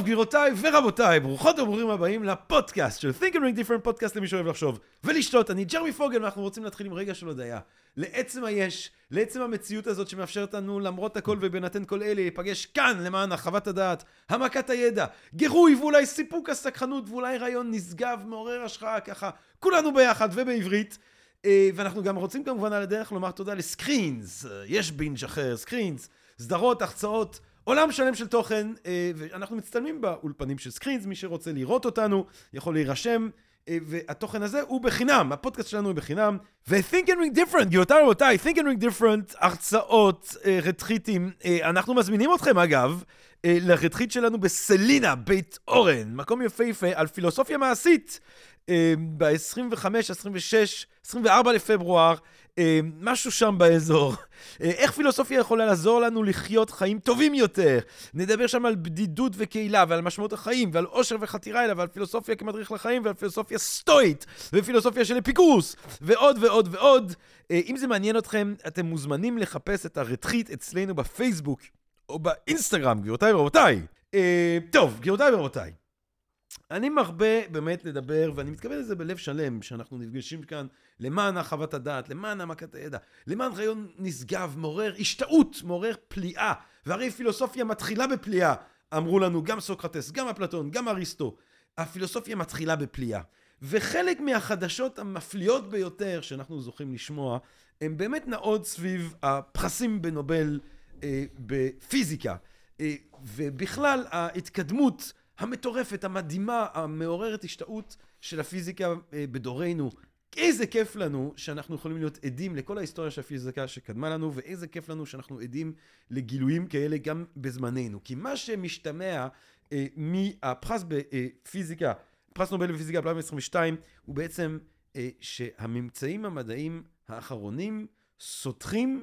טוב, גבירותיי ורבותיי, ברוכות וברוכים הבאים לפודקאסט של Think and Ring Different, פודקאסט למי שאוהב לחשוב ולשתות. אני ג'רמי פוגל, ואנחנו רוצים להתחיל עם רגע של הודיה. לעצם היש, לעצם המציאות הזאת שמאפשרת לנו, למרות הכל ובהינתן כל אלה, להיפגש כאן למען הרחבת הדעת, העמקת הידע, גירוי ואולי סיפוק הסקחנות ואולי רעיון נשגב, מעורר השראה, ככה, כולנו ביחד ובעברית. אה, ואנחנו גם רוצים כמובן על הדרך לומר תודה לסקרינס, יש בינג' אחר, סקרינס, סדרות, החצאות, עולם שלם של תוכן, אה, ואנחנו מצטלמים באולפנים של סקרינס, מי שרוצה לראות אותנו יכול להירשם, אה, והתוכן הזה הוא בחינם, הפודקאסט שלנו הוא בחינם, ו-Think and Ring Different, גבירותיי רבותיי, Think and Ring Different, הרצאות, אה, רתחיתים, אנחנו מזמינים אתכם אגב, לרתחית שלנו בסלינה, בית אורן, מקום יפהפה על פילוסופיה מעשית, ב-25, 26, 24 לפברואר, משהו שם באזור. אה, איך פילוסופיה יכולה לעזור לנו לחיות חיים טובים יותר? נדבר שם על בדידות וקהילה, ועל משמעות החיים, ועל עושר וחתירה אליו, ועל פילוסופיה כמדריך לחיים, ועל פילוסופיה סטואית, ופילוסופיה של אפיקורוס, ועוד ועוד ועוד. אה, אם זה מעניין אתכם, אתם מוזמנים לחפש את הרתחית אצלנו בפייסבוק, או באינסטגרם, גבירותיי ורבותיי. טוב, גבירותיי ורבותיי. אני מרבה באמת לדבר, ואני מתכוון לזה בלב שלם, שאנחנו נפגשים כאן למען הרחבת הדעת, למען העמקת הידע, למען רעיון נשגב, מעורר השתאות, מעורר פליאה. והרי פילוסופיה מתחילה בפליאה, אמרו לנו גם סוקרטס, גם אפלטון, גם אריסטו. הפילוסופיה מתחילה בפליאה. וחלק מהחדשות המפליאות ביותר שאנחנו זוכים לשמוע, הם באמת נעות סביב הפרסים בנובל אה, בפיזיקה. אה, ובכלל ההתקדמות המטורפת, המדהימה, המעוררת השתאות של הפיזיקה אה, בדורנו. איזה כיף לנו שאנחנו יכולים להיות עדים לכל ההיסטוריה של הפיזיקה שקדמה לנו, ואיזה כיף לנו שאנחנו עדים לגילויים כאלה גם בזמננו. כי מה שמשתמע אה, מהפרס בפיזיקה, פרס נובל בפיזיקה 2022, הוא בעצם אה, שהממצאים המדעיים האחרונים סותרים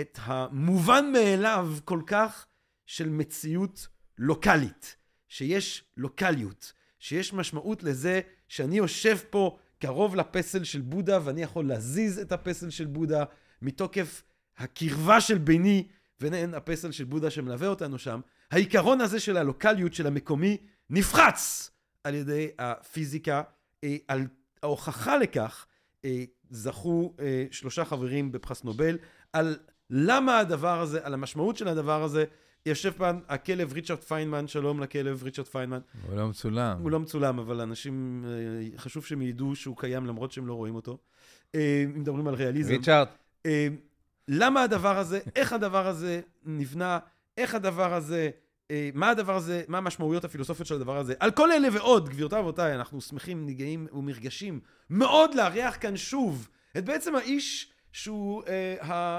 את המובן מאליו כל כך של מציאות לוקאלית. שיש לוקאליות, שיש משמעות לזה שאני יושב פה קרוב לפסל של בודה ואני יכול להזיז את הפסל של בודה מתוקף הקרבה של ביני ובין הפסל של בודה שמלווה אותנו שם. העיקרון הזה של הלוקאליות של המקומי נפחץ על ידי הפיזיקה. אה, על ההוכחה לכך אה, זכו אה, שלושה חברים בפרס נובל על למה הדבר הזה, על המשמעות של הדבר הזה. יושב כאן הכלב ריצ'רד פיינמן, שלום לכלב ריצ'רד פיינמן. הוא לא מצולם. הוא לא מצולם, אבל אנשים, אה, חשוב שהם ידעו שהוא קיים למרות שהם לא רואים אותו. אה, אם מדברים על ריאליזם. ריצ'רד. אה, למה הדבר הזה, איך הדבר הזה נבנה, איך הדבר הזה, מה הדבר הזה, מה המשמעויות הפילוסופיות של הדבר הזה. על כל אלה ועוד, גבירותיי ורבותיי, אנחנו שמחים, נגעים ומרגשים מאוד לארח כאן שוב את בעצם האיש שהוא אה,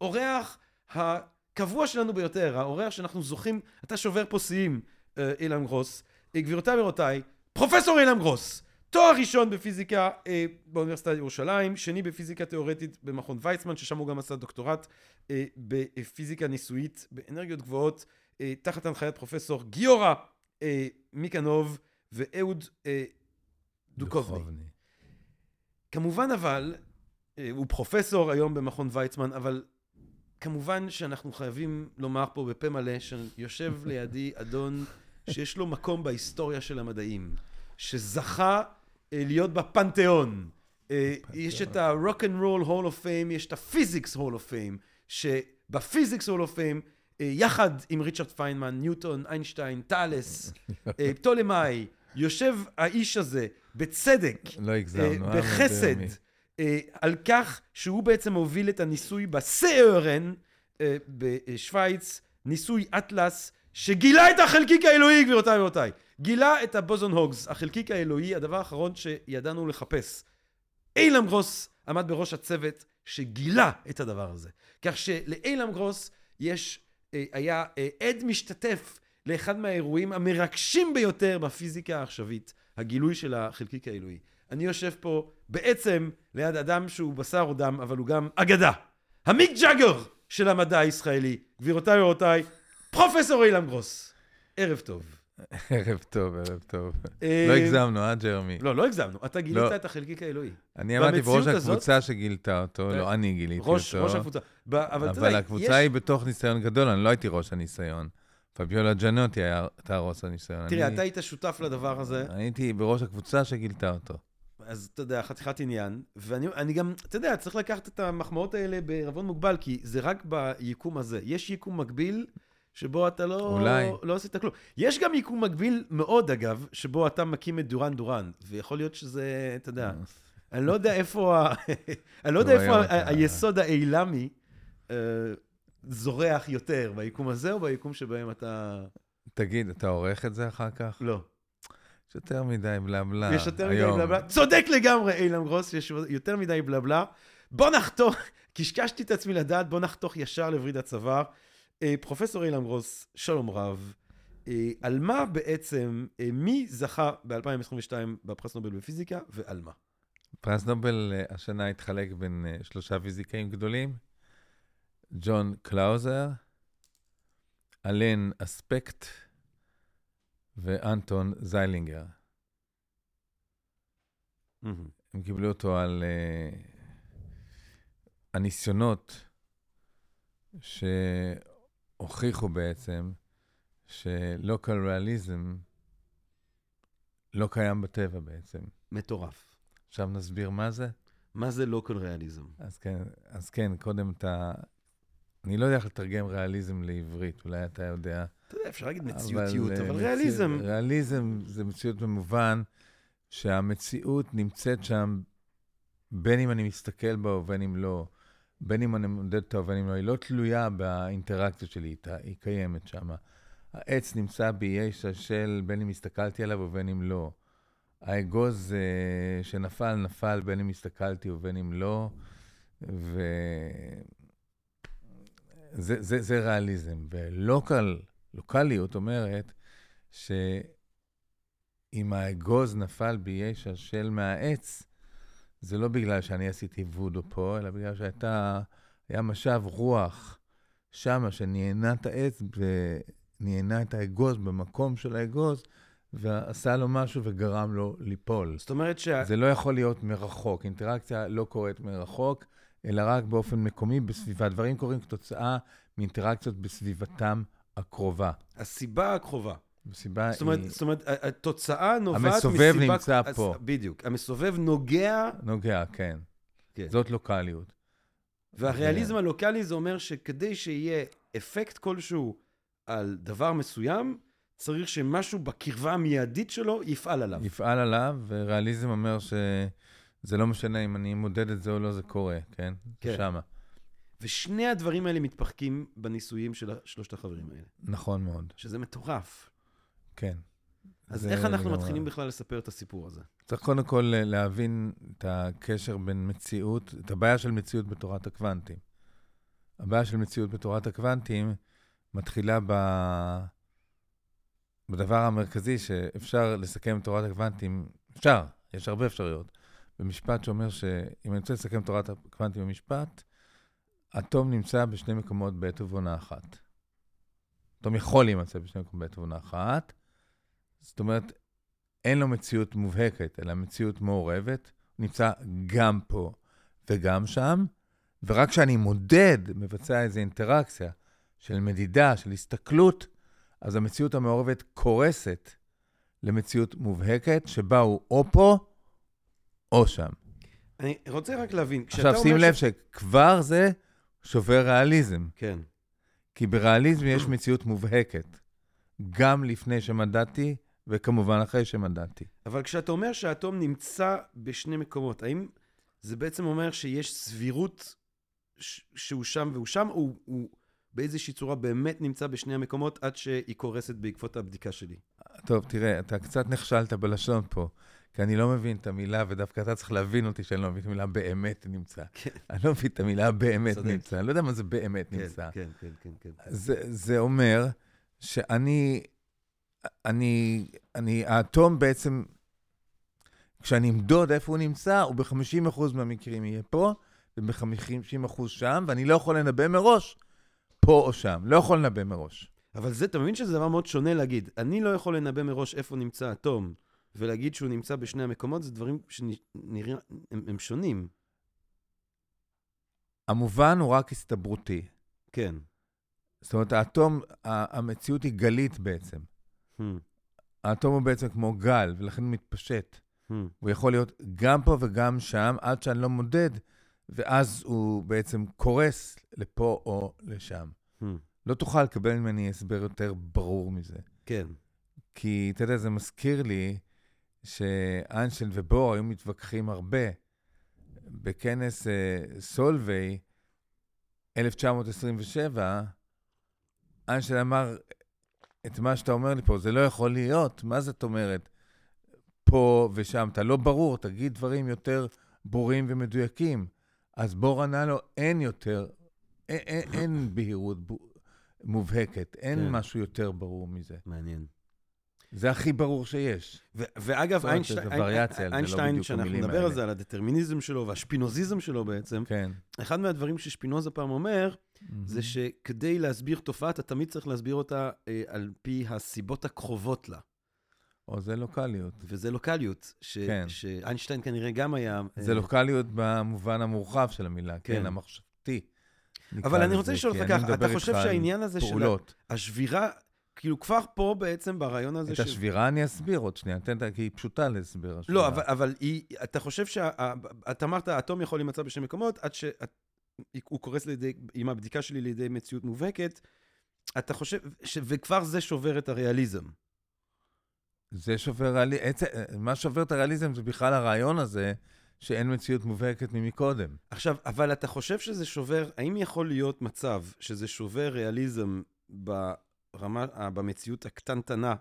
האורח ה... הקבוע שלנו ביותר, האורח שאנחנו זוכים, אתה שובר פה שיאים, אה, אילן גרוס. אה, גבירותיי ורבותיי, פרופסור אילן גרוס, תואר ראשון בפיזיקה אה, באוניברסיטת ירושלים, שני בפיזיקה תיאורטית במכון ויצמן, ששם הוא גם עשה דוקטורט בפיזיקה ניסויית באנרגיות גבוהות, תחת הנחיית פרופסור גיורא מיקנוב ואהוד דוקובני. כמובן אבל, הוא פרופסור היום במכון ויצמן, אבל כמובן שאנחנו חייבים לומר פה בפה מלא שיושב לידי אדון שיש לו מקום בהיסטוריה של המדעים, שזכה אה, להיות בפנתיאון. אה, יש את ה-Rock and Roll Hall of Fame, יש את ה-Physics Hall of Fame, שב Physics Hall of Fame, אה, יחד עם ריצ'רד פיינמן, ניוטון, איינשטיין, תאלס, פטולמאי, יושב האיש הזה בצדק, לא הגזמנו, בחסד. אה, על כך שהוא בעצם הוביל את הניסוי ב-CERN אה, בשוויץ, ניסוי אטלס, שגילה את החלקיק האלוהי, גבירותיי ורבותיי. גילה את הבוזון הוגס, החלקיק האלוהי, הדבר האחרון שידענו לחפש. אילם גרוס עמד בראש הצוות שגילה את הדבר הזה. כך שלאילם גרוס יש, אה, היה עד משתתף לאחד מהאירועים המרגשים ביותר בפיזיקה העכשווית, הגילוי של החלקיק האלוהי. אני יושב פה בעצם ליד אדם שהוא בשר ודם, אבל הוא גם אגדה. המיק ג'אגר של המדע הישראלי. גבירותיי ורבותיי, פרופסור אילם גרוס. ערב טוב. ערב טוב, ערב טוב. אה, לא הגזמנו, אה, ג'רמי? לא, לא הגזמנו. אתה גילית לא. את החלקיק האלוהי. אני עמדתי בראש הקבוצה שגילתה אותו, לא, אני גיליתי אותו. ראש הקבוצה. אבל הקבוצה היא בתוך ניסיון גדול, אני לא הייתי ראש הניסיון. פביולה ג'נוטי היה- הייתה ראש הניסיון. תראה, אתה היית שותף לדבר הזה, הייתי בראש הקבוצה שגילתה אותו. אז אתה יודע, חתיכת עניין, ואני אני גם, אתה יודע, צריך לקחת את המחמאות האלה בערבון מוגבל, כי זה רק ביקום הזה. יש יקום מקביל, שבו אתה לא, אולי. לא עשית כלום. יש גם יקום מקביל מאוד, אגב, שבו אתה מקים את דורן דורן, ויכול להיות שזה, אתה יודע, אני לא יודע איפה, ה... אני לא יודע טוב, איפה היסוד האילמי אה, זורח יותר, ביקום הזה או ביקום שבהם אתה... תגיד, אתה עורך את זה אחר כך? לא. יש יותר מדי בלבלה. יש יותר מדי היום. בלבלה. צודק לגמרי, אילן גרוס, יש יותר מדי בלבלה. בוא נחתוך, קשקשתי את עצמי לדעת, בוא נחתוך ישר לווריד הצוואר. אה, פרופסור אילן גרוס, שלום רב. אה, על מה בעצם, אה, מי זכה ב-2022 בפרס נובל בפיזיקה ועל מה? פרס נובל השנה התחלק בין שלושה פיזיקאים גדולים, ג'ון קלאוזר, אלן אספקט ואנטון זיילינגר. הם קיבלו אותו על uh, הניסיונות שהוכיחו בעצם שלוקל ריאליזם לא קיים בטבע בעצם. מטורף. עכשיו נסביר מה זה? מה זה לוקל ריאליזם? אז כן, אז כן, קודם אתה... אני לא יודע איך לתרגם ריאליזם לעברית, אולי אתה יודע. אתה יודע, אפשר להגיד מציאותיות, אה, אבל מציא- ריאליזם... ריאליזם זה מציאות במובן שהמציאות נמצאת שם, בין אם אני מסתכל בה ובין אם לא, בין אם אני מודד אותה ובין אם לא, היא לא תלויה באינטראקציות שלי איתה, היא קיימת שם. העץ נמצא באיי של בין אם הסתכלתי עליו ובין אם לא. האגוז אה, שנפל, נפל בין אם הסתכלתי ובין אם לא, ו... זה, זה, זה ריאליזם. ולוקל, לוקאליות אומרת שאם האגוז נפל באיי של מהעץ, זה לא בגלל שאני עשיתי וודו פה, אלא בגלל שהייתה, היה משב רוח שמה שנהנה את העץ ונהנה את האגוז במקום של האגוז, ועשה לו משהו וגרם לו ליפול. זאת אומרת שה... זה לא יכול להיות מרחוק, אינטראקציה לא קורית מרחוק, אלא רק באופן מקומי בסביבה. דברים קורים כתוצאה מאינטראקציות בסביבתם הקרובה. הסיבה הקרובה. הסיבה זאת אומרת, היא זאת אומרת, התוצאה נובעת המסובב מסיבה... נמצא אז- פה. בדיוק. המסובב נוגע, נוגע, כן. כן. זאת לוקאליות. והריאליזם הלוקאלי זה אומר שכדי שיהיה אפקט כלשהו על דבר מסוים, צריך שמשהו בקרבה המיידית שלו יפעל עליו. יפעל עליו, וריאליזם אומר שזה לא משנה אם אני מודד את זה או לא, זה קורה, כן? כן. שמה. ושני הדברים האלה מתפחקים בניסויים של שלושת החברים האלה, נכון מאוד, שזה מטורף. כן. אז איך אנחנו לגמרי. מתחילים בכלל לספר את הסיפור הזה? צריך קודם כל להבין את הקשר בין מציאות, את הבעיה של מציאות בתורת הקוונטים. הבעיה של מציאות בתורת הקוונטים מתחילה ב... בדבר המרכזי שאפשר לסכם את תורת הקוונטים, אפשר, יש הרבה אפשרויות, במשפט שאומר שאם אני רוצה לסכם את תורת הקוונטים במשפט, אטום נמצא בשני מקומות בעת ובעונה אחת. אטום יכול להימצא בשני מקומות בעת ובעונה אחת, זאת אומרת, אין לו מציאות מובהקת, אלא מציאות מעורבת, הוא נמצא גם פה וגם שם, ורק כשאני מודד, מבצע איזו אינטראקציה של מדידה, של הסתכלות, אז המציאות המעורבת קורסת למציאות מובהקת, שבה הוא או פה או שם. אני רוצה רק להבין, כשאתה עכשיו, שים אומר לב ש- שכבר זה שובר ריאליזם, כן. כי בריאליזם יש מציאות מובהקת, גם לפני שמדדתי, וכמובן אחרי שמדדתי. אבל כשאתה אומר שהאטום נמצא בשני מקומות, האם זה בעצם אומר שיש סבירות ש- שהוא שם והוא שם, או הוא באיזושהי צורה באמת נמצא בשני המקומות עד שהיא קורסת בעקבות הבדיקה שלי? טוב, תראה, אתה קצת נכשלת בלשון פה, כי אני לא מבין את המילה, ודווקא אתה צריך להבין אותי שאני לא מבין את המילה באמת נמצא. כן. אני לא מבין את המילה באמת. נמצא, אני לא יודע מה זה באמת כן, נמצא. כן, כן, כן, כן. זה, זה אומר שאני, אני, אני, האטום בעצם, כשאני אמדוד איפה הוא נמצא, הוא ב-50% מהמקרים יהיה פה, וב-50% שם, ואני לא יכול לנבא מראש, פה או שם. לא יכול לנבא מראש. אבל זה, אתה מבין שזה דבר מאוד שונה להגיד. אני לא יכול לנבא מראש איפה נמצא אטום, ולהגיד שהוא נמצא בשני המקומות, זה דברים שנראים, הם, הם שונים. המובן הוא רק הסתברותי. כן. זאת אומרת, האטום, המציאות היא גלית בעצם. Hmm. האטום הוא בעצם כמו גל, ולכן הוא מתפשט. Hmm. הוא יכול להיות גם פה וגם שם, עד שאני לא מודד, ואז הוא בעצם קורס לפה או לשם. Hmm. לא תוכל לקבל ממני הסבר יותר ברור מזה. כן. כי, אתה יודע, זה מזכיר לי שאיינשטיין ובור היו מתווכחים הרבה. בכנס uh, סולווי, 1927, איינשטיין אמר, את מה שאתה אומר לי פה, זה לא יכול להיות. מה זאת אומרת? פה ושם, אתה לא ברור, תגיד דברים יותר ברורים ומדויקים. אז בור ענה לו, אין יותר, אין, אין, אין בהירות מובהקת, אין כן. משהו יותר ברור מזה. מעניין. זה הכי ברור שיש. ו- ואגב, איינשטיין, זה זה לא איינשטיין, שאנחנו נדבר על. זה, על הדטרמיניזם שלו והשפינוזיזם שלו בעצם, כן. אחד מהדברים ששפינוזה פעם אומר, זה Mhm. שכדי להסביר תופעה, אתה תמיד צריך להסביר אותה אה, על פי הסיבות הקרובות לה. או זה לוקאליות. וזה לוקאליות, ש- כן. שאיינשטיין כנראה גם היה... זה אה, לוקאליות במובן המורחב של המילה, כן. כן, המחשבתי. אבל אני רוצה לשאול אותך ככה, אתה חושב שהעניין הזה של. השבירה, כאילו כבר פה בעצם ברעיון הזה את השבירה אני אסביר עוד שנייה, תן כי היא פשוטה להסביר. השבירה. לא, אבל, אבל היא, אתה חושב שה... אתה אמרת, האטום יכול להימצא בשני מקומות, עד שהוא קורס לידי, עם הבדיקה שלי לידי מציאות מובהקת, אתה חושב, ש... וכבר זה שובר את הריאליזם. זה שובר, ריאלי- עצ- מה שובר את הריאליזם זה בכלל הרעיון הזה שאין מציאות מובהקת ממקודם. עכשיו, אבל אתה חושב שזה שובר, האם יכול להיות מצב שזה שובר ריאליזם ברמה, אה, במציאות הקטנטנה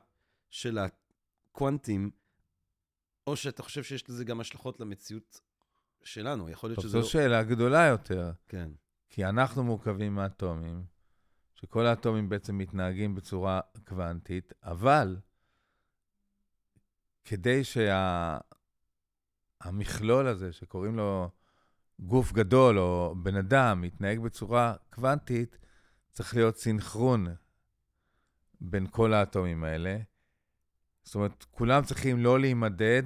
של הקוונטים, או שאתה חושב שיש לזה גם השלכות למציאות שלנו? יכול להיות שזה זו שאלה גדולה יותר, כן. כי אנחנו מורכבים מאטומים, שכל האטומים בעצם מתנהגים בצורה קוונטית, אבל כדי שהמכלול הזה, שקוראים לו גוף גדול או בן אדם, יתנהג בצורה קוונטית, צריך להיות סינכרון בין כל האטומים האלה. זאת אומרת, כולם צריכים לא להימדד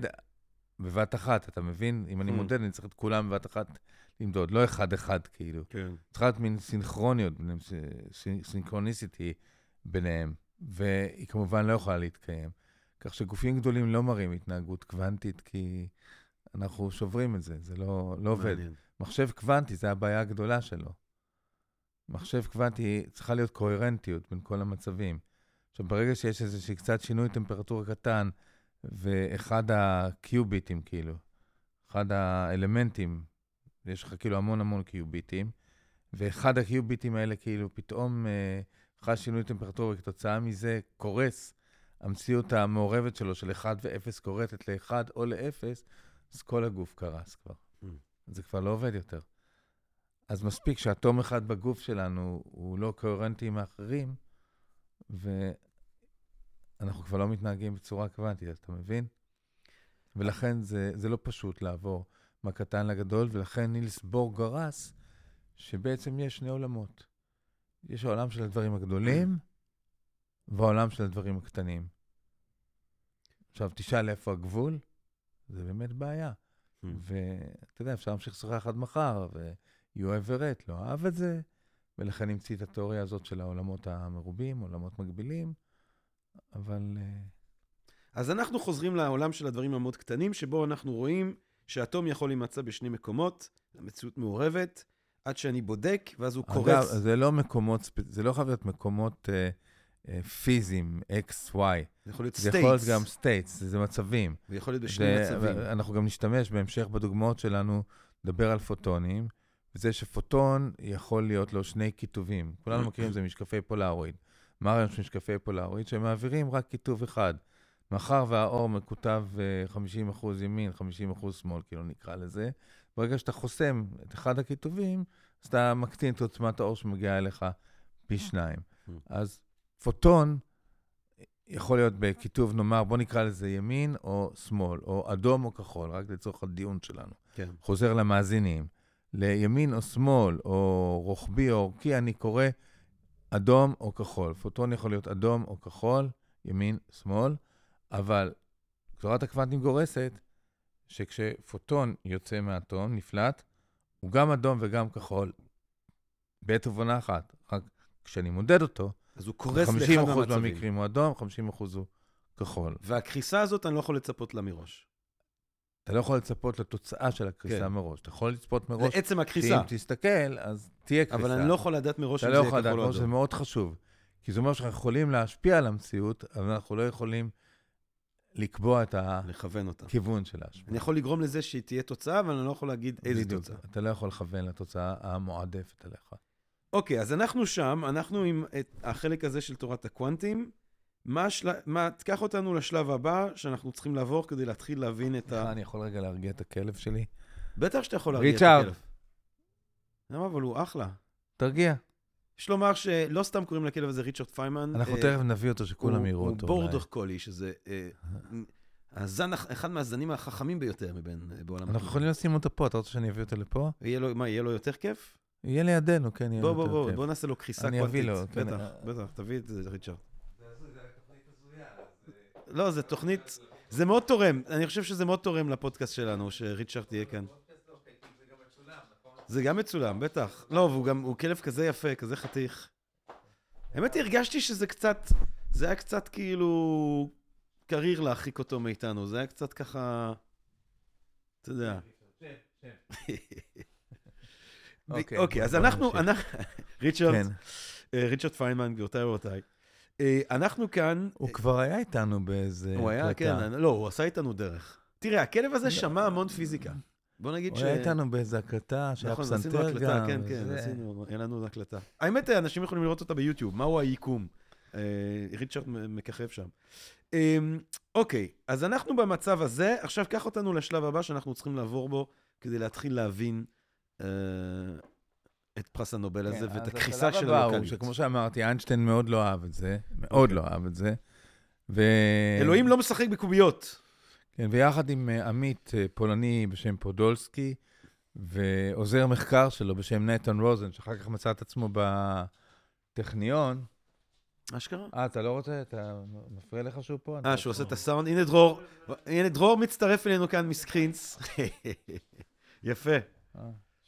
בבת אחת, אתה מבין? אם אני Hmm. מודד, אני צריך את כולם בבת אחת למדוד, לא אחד-אחד כאילו. כן. צריכה להיות מין סינכרוניות, סינכרוניסיטי ביניהם, והיא כמובן לא יכולה להתקיים. כך שגופים גדולים לא מראים התנהגות קוונטית, כי אנחנו שוברים את זה, זה לא, לא עובד. מחשב קוונטי, זה הבעיה הגדולה שלו. מחשב קוונטי, צריכה להיות קוהרנטיות בין כל המצבים. עכשיו, ברגע שיש איזושהי קצת שינוי טמפרטורה קטן, ואחד הקיוביטים, כאילו, אחד האלמנטים, יש לך כאילו המון המון קיוביטים, ואחד הקיוביטים האלה כאילו פתאום אה, חש שינוי טמפרטורה, וכתוצאה מזה קורס המציאות המעורבת שלו של 1 ו-0 קורטת ל-1 או ל-0, אז כל הגוף קרס כבר. Mm. זה כבר לא עובד יותר. אז מספיק שאטום אחד בגוף שלנו הוא לא קוהרנטי עם האחרים, ואנחנו כבר לא מתנהגים בצורה קוונטית, אתה מבין? ולכן זה, זה לא פשוט לעבור מהקטן לגדול, ולכן נילס בור גרס שבעצם יש שני עולמות. יש העולם של הדברים הגדולים והעולם של הדברים הקטנים. עכשיו, תשאל איפה הגבול, זה באמת בעיה. Hmm. ואתה יודע, אפשר להמשיך לשוחח עד מחר, ויואב ורט לא אהב את זה, ולכן המציא את התיאוריה הזאת של העולמות המרובים, עולמות מקבילים, אבל אה, אז אנחנו חוזרים לעולם של הדברים המאוד קטנים, שבו אנחנו רואים שאטום יכול להימצא בשני מקומות, המציאות מעורבת, עד שאני בודק, ואז הוא אגב, קורץ. זה לא מקומות, זה לא חייב להיות מקומות אה, אה, פיזיים, X, Y. זה יכול להיות זה יכול להיות states, גם states, זה מצבים. ויכול להיות בשני זה- מצבים. אנחנו גם נשתמש בהמשך בדוגמאות שלנו, לדבר על פוטונים, וזה שפוטון יכול להיות לו שני כיתובים. כולנו מכירים את זה משקפי פולארואיד. מה הרעיון של משקפי פולארואיד? שהם מעבירים רק כיתוב אחד. מאחר והאור מקוטב אה, 50% ימין, 50% שמאל, כאילו נקרא לזה, ברגע שאתה חוסם את אחד הכיתובים, אז אתה מקטין את עוצמת האור שמגיעה אליך פי שניים. אז פוטון יכול להיות בכיתוב, נאמר, בוא נקרא לזה ימין או שמאל, או אדום או כחול, רק לצורך הדיון שלנו. כן. חוזר למאזינים. לימין או שמאל, או רוחבי או אורכי, אני קורא אדום או כחול. פוטון יכול להיות אדום או כחול, ימין, שמאל, אבל תורת הקוונטים גורסת שכשפוטון יוצא מהאטום, נפלט, הוא גם אדום וגם כחול בעת ובעונה אחת. רק כשאני מודד אותו, אז הוא קורס 50% לאחד מהמצבים. מהמקרים הוא אדום, 50% הוא כחול. והקריסה הזאת, אני לא יכול לצפות לה מראש. אתה לא יכול לצפות לתוצאה של הקריסה כן. מראש. אתה יכול לצפות מראש, לעצם הקריסה. תסתכל, אז תהיה קריסה. אבל אני לא יכול לדעת מראש אתה אם לא זה יכול יהיה לדעת, כחול או מראש, זה אדום. מאוד חשוב. כי זה אומר שאנחנו יכולים להשפיע על המציאות, אבל אנחנו לא יכולים לקבוע את. הכיוון של ההשפעה. אני יכול לגרום לזה שהיא תהיה תוצאה, אבל אני לא יכול להגיד איזה בדיוק. תוצאה. אתה לא יכול לכוון לתוצאה המועדפת עליך. אוקיי, אז אנחנו שם, אנחנו עם החלק הזה של תורת הקוונטים. מה, השל... מה, תיקח אותנו לשלב הבא שאנחנו צריכים לעבור כדי להתחיל להבין את ה... אני יכול רגע להרגיע את הכלב שלי? בטח שאתה יכול להרגיע את ריצ'ארד. הכלב. למה? אבל הוא אחלה. תרגיע. יש לומר שלא סתם קוראים לכלב הזה ריצ'רד פיימן. אנחנו אה, תכף נביא אותו, שכולם יראו אותו. הוא. בורדר קולי, שזה אה, הזן, אחד מהזנים החכמים ביותר מבין אה, בעולם. אנחנו יכולים לשים אותו פה, אתה רוצה שאני אביא אותו לפה? יהיה לו, מה, יהיה לו יותר כיף? יהיה לידינו, כן, יהיה בוא, לו בוא, יותר בוא, כיף. בוא נעשה לו קריסה אני קוונטית. אביא לו, כן. בטח, בטח, תביא את זה, ריצ'רד. לא, זה תוכנית, זה מאוד תורם, אני חושב שזה מאוד תורם לפודקאסט שלנו, שריצ'רד תהיה כאן. זה גם מצולם, בטח. לא, והוא גם, הוא כלב כזה יפה, כזה חתיך. האמת היא, הרגשתי שזה קצת, זה היה קצת כאילו קריר להרחיק אותו מאיתנו, זה היה קצת ככה, אתה יודע. אוקיי, אוקיי, אז. אנחנו, ריצ'רד, כן. אה, ריצ'רד פיינמן, גבירותיי ורבותיי. אה, אנחנו כאן, הוא כבר היה איתנו באיזה הוא היה. כן, לא, הוא עשה איתנו דרך. תראה, הכלב הזה שמע המון פיזיקה. בוא נגיד הוא ש... היה איתנו באיזה הקלטה שהיה נכון, עשינו פסנתר הקלטה, גם. כן, כן. עשינו, היה לנו הקלטה. האמת, אנשים יכולים לראות אותה ביוטיוב, מהו היקום. אה, ריצ'רד מככב שם. אה, אוקיי, אז אנחנו במצב הזה, עכשיו קח אותנו לשלב הבא שאנחנו צריכים לעבור בו כדי להתחיל להבין אה, את פרס הנובל הזה כן, ואת הקריסה השלב של הלוקאליות. שכמו שאמרתי, איינשטיין מאוד לא אהב את זה, מאוד. לא אהב את זה. ו... אלוהים לא משחק בקוביות. כן, ויחד עם אה, עמית אה, פולני בשם פודולסקי, ועוזר מחקר שלו בשם נתן רוזן, שאחר כך מצא את עצמו בטכניון. אשכרה? אה, אתה לא רוצה? אתה מפריע לך שהוא פה? אה, שהוא עושה את הסאונד. הנה דרור, הנה דרור מצטרף אלינו כאן מסקרינס. יפה.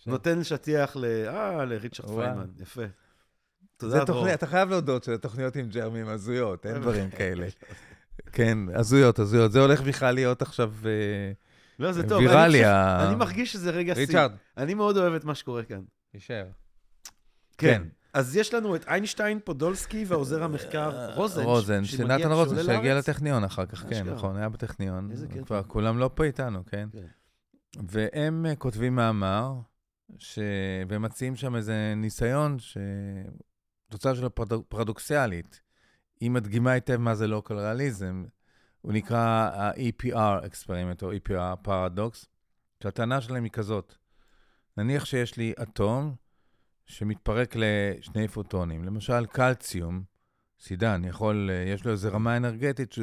שם. נותן שטיח ל... אה, לריצ'רד. פיינמן. יפה. תודה, דרור. אתה חייב להודות שהתוכניות עם ג'רמי הן הזויות, אין דברים כאלה. כן, הזויות, הזויות. זה הולך בכלל להיות עכשיו אה, לא, זה טוב. ויראלי. אני ה- אני מרגיש שזה רגע שיא. ריצ'רד, אני מאוד אוהב את מה שקורה כאן. יישאר. כן. אז יש לנו את איינשטיין, פודולסקי והעוזר המחקר רוזן. רוזן, שנתן רוזן, שהגיע. לטכניון אחר כך, כן. נכון, היה בטכניון. איזה קטע. כבר כולם לא פה איתנו, כן? כן. והם אה, כותבים מאמר, ש... והם מציעים שם איזה ניסיון, ש... תוצאה שלו פרדוק... פרדוקסיאלית. היא מדגימה היטב מה זה לוקל ריאליזם. הוא נקרא ה-EPR experiment, או EPR פרדוקס, שהטענה שלהם היא כזאת. נניח שיש לי אטום שמתפרק לשני פוטונים. למשל, קלציום, סידן, יכול, יש לו איזו רמה אנרגטית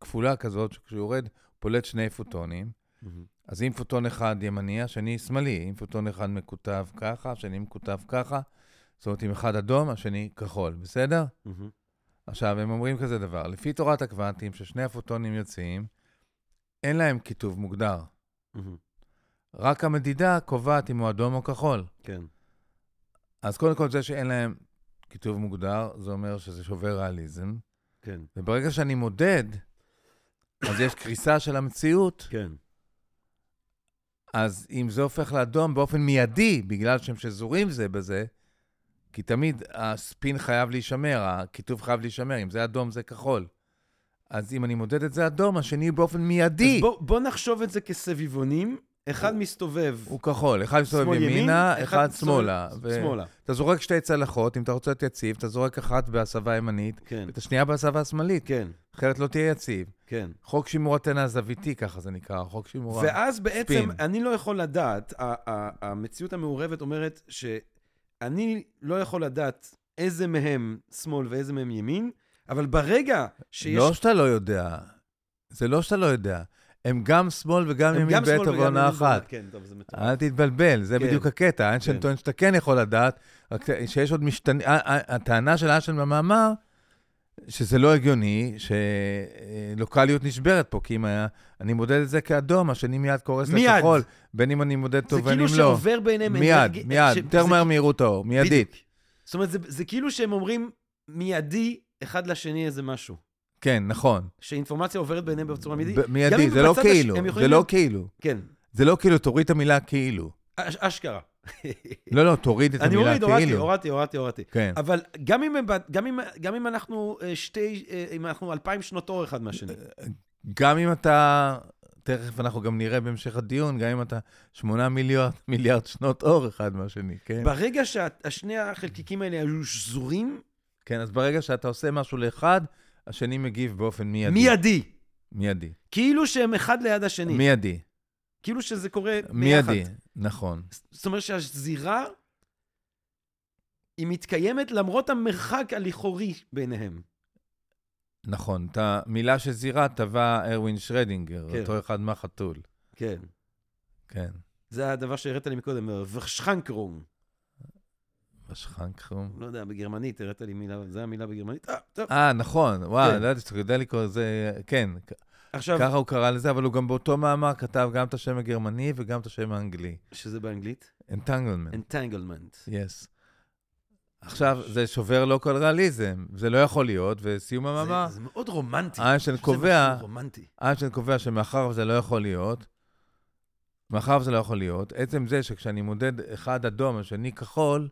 כפולה כזאת, שכשהוא יורד, פולט שני פוטונים. מהמם. אז אם פוטון אחד ימני, השני שמאלי. אם פוטון אחד מקוטב ככה, השני מקוטב ככה. זאת אומרת, אם אחד אדום, השני כחול, בסדר? מהמם. עכשיו, הם אומרים כזה דבר, לפי תורת הקוונטים, ששני הפוטונים יוצאים, אין להם כיתוב מוגדר. מהמם. רק המדידה קובעת אם הוא אדום או כחול. כן. אז קודם כל, זה שאין להם כיתוב מוגדר, זה אומר שזה שובר ריאליזם. כן. וברגע שאני מודד, אז יש קריסה של המציאות, כן. אז אם זה הופך לאדום באופן מיידי, בגלל שהם שזורים זה בזה, כי תמיד הספין חייב להישמר, הכיתוב חייב להישמר, אם זה אדום זה כחול. אז אם אני מודד את זה אדום, השני באופן מיידי אז בוא, בוא נחשוב את זה כסביבונים. אחד מסתובב הוא כחול. אחד מסתובב שמאל ימין, ימינה, אחד מסתובב שמאלה. ו- שמאלה. אתה זורק שתי צלחות, אם אתה רוצה להיות יציב, אתה זורק אחת בהסבה ימנית, כן, ואת השנייה בהסבה השמאלית, כן, אחרת לא תהיה יציב. כן. חוק שימור הטענה הזוויתי, ככה זה נקרא, חוק שימור... ה- ואז בעצם, ספין. אני לא יכול לדעת, ה- ה- המציאות המעורבת אומרת שאני לא יכול לדעת איזה מהם שמאל ואיזה מהם ימין, אבל ברגע שיש... לא שאתה לא יודע, זה לא שאתה לא יודע. הם גם שמאל וגם הם ימין בעת בעונה- אחת. כן, טוב, זה מטורף. אל תתבלבל, זה כן. בדיוק הקטע. איינשטיין כן. טוען שאתה כן יכול לדעת, רק שיש עוד משתנה... הטענה של איינשטיין במאמר, שזה לא הגיוני, שלוקאליות נשברת פה, כי אם היה... אני מודד את זה כאדום, השני מיד קורס מיד. לכחול, בין אם אני מודד זה טוב ובין כאילו אם לא. שעובר ביניהם מיד, מיד, יותר זה- מהר מהירות האור, מיידית. בדיוק. זאת אומרת, זה- זה כאילו שהם אומרים מיידי אחד לשני איזה משהו. כן, נכון. שאינפורמציה עוברת ביניהם בצורה מיידית. גם מיידי, זה לא כאילו, זה לא כאילו. כן, זה לא כאילו, תוריד את המילה כאילו. אש- אשכרה. לא, לא, תוריד את אני המילה אוריד, הורדתי, כאילו. הורדתי, הורדתי, הורדתי. כן. אבל גם אם, גם אם, גם אם אנחנו אה, שתי, אה, אם אנחנו אלפיים שנות אור אחד מהשני. גם אם אתה, תכף אנחנו גם נראה בהמשך הדיון, גם אם אתה שמונה מיליארד, מיליארד שנות אור אחד מהשני, כן? ברגע שהשני החלקיקים האלה היו שזורים, כן, אז ברגע שאתה עושה משהו לאחד, השני מגיב באופן מיידי. מיידי. מיידי. כאילו שהם אחד ליד השני. מיידי. כאילו שזה קורה ביחד. מיידי, נכון. זאת אומרת שהזירה, היא מתקיימת למרות המרחק הלכאורי ביניהם. נכון. את המילה שזירה טבע ארווין שרדינגר, כן. אותו אחד מהחתול. כן. כן. זה הדבר שהראית לי מקודם, ורשחנקרום. בשחנקרום. לא יודע, בגרמנית, הראית לי מילה, זה המילה בגרמנית? אה, טוב. אה, נכון, וואו, כן. לא ידעתי שאתה יודע לקרוא לזה, כן, עכשיו, ככה הוא קרא לזה, אבל הוא גם באותו מאמר כתב גם את השם הגרמני וגם את השם האנגלי. שזה באנגלית? entanglement, entanglement. yes. עכשיו, זה שובר לא כל ריאליזם, זה לא יכול להיות, וסיום המאמר, זה, זה מאוד רומנטי. איינשטיין שזה קובע, משהו רומנטי. איינשטיין קובע שמאחר וזה לא יכול להיות, מאחר וזה לא יכול להיות, עצם זה שכשאני מודד אחד אדום, השני כחול,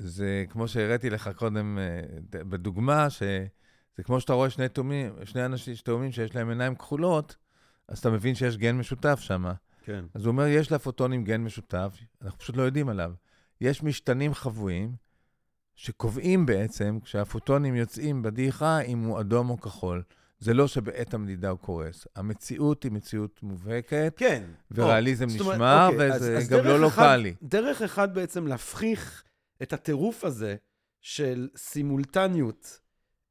זה כמו שהראיתי לך קודם אה, בדוגמה, שזה כמו שאתה רואה שני תאומים, שני אנשים, תאומים שיש להם עיניים כחולות, אז אתה מבין שיש גן משותף שם. כן. אז הוא אומר, יש לפוטונים גן משותף, אנחנו פשוט לא יודעים עליו. יש משתנים חבויים שקובעים בעצם, כשהפוטונים יוצאים בדעיכה, אם הוא אדום או כחול. זה לא שבעת המדידה הוא קורס. המציאות היא מציאות מובהקת, כן. וריאליזם נשמר, אוקיי, אז- וזה אז גם לא לוקאלי. דרך אחד בעצם להפריך את הטירוף הזה של סימולטניות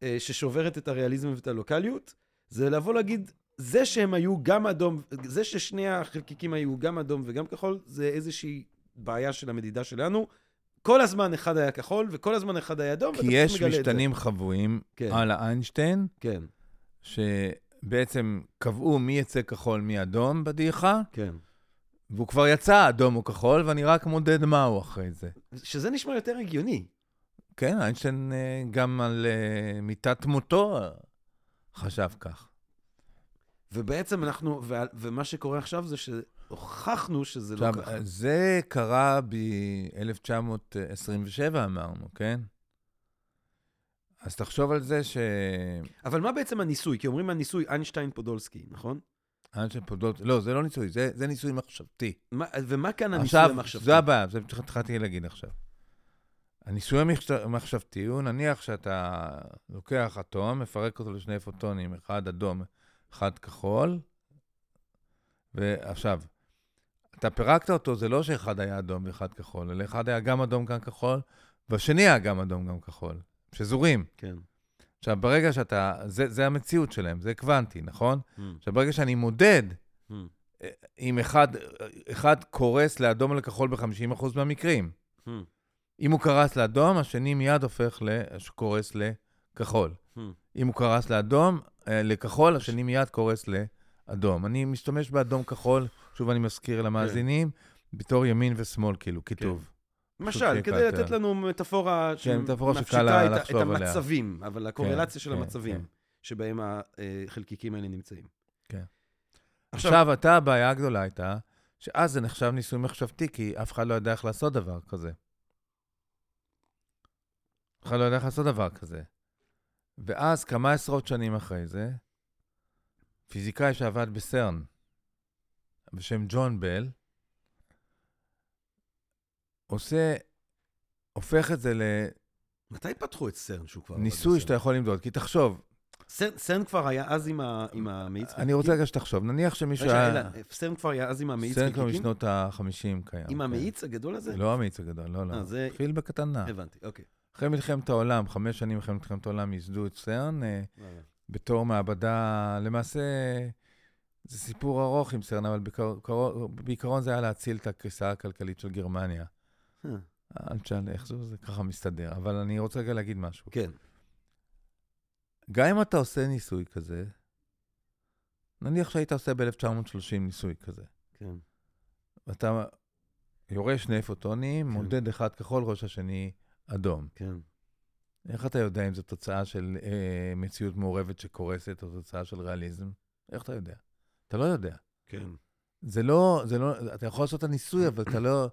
אה, ששוברת את הריאליזם ואת הלוקאליות, זה לבוא להגיד, זה שהם היו גם אדום, זה ששני החלקיקים היו גם אדום וגם כחול, זה איזושהי בעיה של המדידה שלנו. כל הזמן אחד היה כחול, וכל הזמן אחד היה אדום, כי יש. משתנים חבויים כן. על האיינשטיין, כן, שבעצם קבעו מי יצא כחול, מי אדום בדעיכה, כן. והוא כבר יצא אדום או כחול, ואני רק מודד מהו אחרי זה. שזה נשמע יותר הגיוני. כן, איינשטיין אה, גם על אה, מיטת מותו אה, חשב כך. ובעצם אנחנו, ו- ומה שקורה עכשיו זה שהוכחנו שזה לא ככה. זה קרה ב-1927, אמרנו, כן? אז תחשוב על זה ש... אבל מה בעצם הניסוי? כי אומרים הניסוי איינשטיין-פודולסקי, נכון? איינשטיין פודולט... לא, זה לא ניסוי, זה, זה ניסוי מחשבתי. מה, ומה כאן הניסוי עכשיו, המחשבתי? זו הבעיה, זה מה שהתחלתי להגיד עכשיו. הניסוי המחש- המחשבתי הוא, נניח שאתה לוקח אטום, מפרק אותו לשני פוטונים, אחד אדום, אחד כחול, ועכשיו, אתה פירקת אותו, זה לא שאחד היה אדום ואחד כחול, אלא אחד היה גם אדום, גם כחול, והשני היה גם אדום, גם כחול. שזורים. כן. עכשיו, ברגע שאתה, זה, זה המציאות שלהם, זה קוונטי, נכון? Hmm, עכשיו, ברגע שאני מודד hmm. אם אחד, אחד קורס לאדום או לכחול ב-50% מהמקרים. Hmm. אם הוא קרס לאדום, השני מיד הופך לקורס לכחול. Hmm. אם הוא קרס לאדום, אה, לכחול, השני מיד קורס לאדום. אני משתמש באדום-כחול, שוב אני מזכיר למאזינים, בתור ימין ושמאל, כאילו, כיתוב. למשל, כדי יותר. לתת לנו מטאפורה כן, שמפשיטה את את עליה. המצבים, אבל הקורלציה של כן, המצבים כן. שבהם החלקיקים האלה נמצאים. כן. עכשיו, עכשיו, אתה, הבעיה הגדולה הייתה, שאז זה נחשב ניסוי מחשבתי, כי אף אחד לא ידע איך לעשות דבר כזה. אף אחד לא ידע איך לעשות דבר כזה. ואז, כמה עשרות שנים אחרי זה, פיזיקאי שעבד בסרן, בשם ג'ון בל, עושה, הופך את זה מתי פתחו את סרן שהוא כבר... בסרן? שאתה יכול למדוד. כי תחשוב, סרן- סרן כבר היה אז עם ה- עם המאיץ אני רוצה רגע שתחשוב, נניח שמישהו היה... סרן כבר היה אז עם המאיץ סרן כבר? משנות ה-50 קיים. עם כן. המאיץ הגדול הזה? לא המאיץ הגדול, לא, אה, לא. זה- התחיל בקטנה. הבנתי, אוקיי. אחרי מלחמת העולם, חמש שנים אחרי מלחמת העולם, ייסדו את סרן אה, בתור מעבדה, למעשה, זה סיפור ארוך עם סרן, אבל בעיקרון זה היה להציל את הקריסה הכלכלית של גרמניה. אה, אל תשאל איך זה, ככה מסתדר. אבל אני רוצה רגע להגיד משהו. כן. גם אם אתה עושה ניסוי כזה, נניח שהיית עושה ב-1930 ניסוי כזה, כן. ואתה יורה שני פוטונים, כן. מודד אחד כחול, ראש השני אדום. כן. איך אתה יודע אם זו תוצאה של אה, מציאות מעורבת שקורסת או תוצאה של ריאליזם? איך אתה יודע? אתה לא יודע. כן. זה לא, זה לא, אתה יכול לעשות את הניסוי, אבל אתה לא...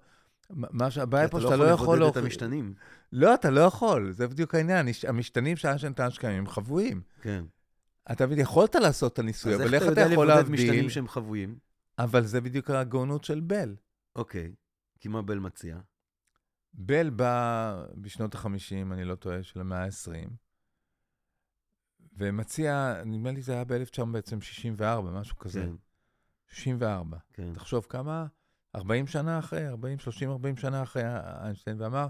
מה שהבעיה פה אתה שאתה לא לא יכול יכול... לבודד את המשתנים. לא, אתה לא יכול, זה בדיוק העניין. המשתנים שאיינשטיין שקיימים הם חבויים. כן. אתה יכולת לעשות את הניסוי, אז אבל איך איך אתה אתה יודע יכול לבודד משתנים להבדיל? שהם חבויים? אבל זה בדיוק הגאונות של בל. אוקיי. כי מה בל מציע? בל בא בשנות ה-50, אני לא טועה, של המאה ה-20, ומציע, נדמה לי זה היה ב-1964, משהו כזה. כן. 64. כן. תחשוב כמה, 40 שנה אחרי, 40, 30, 40 שנה אחרי איינשטיין, ואמר,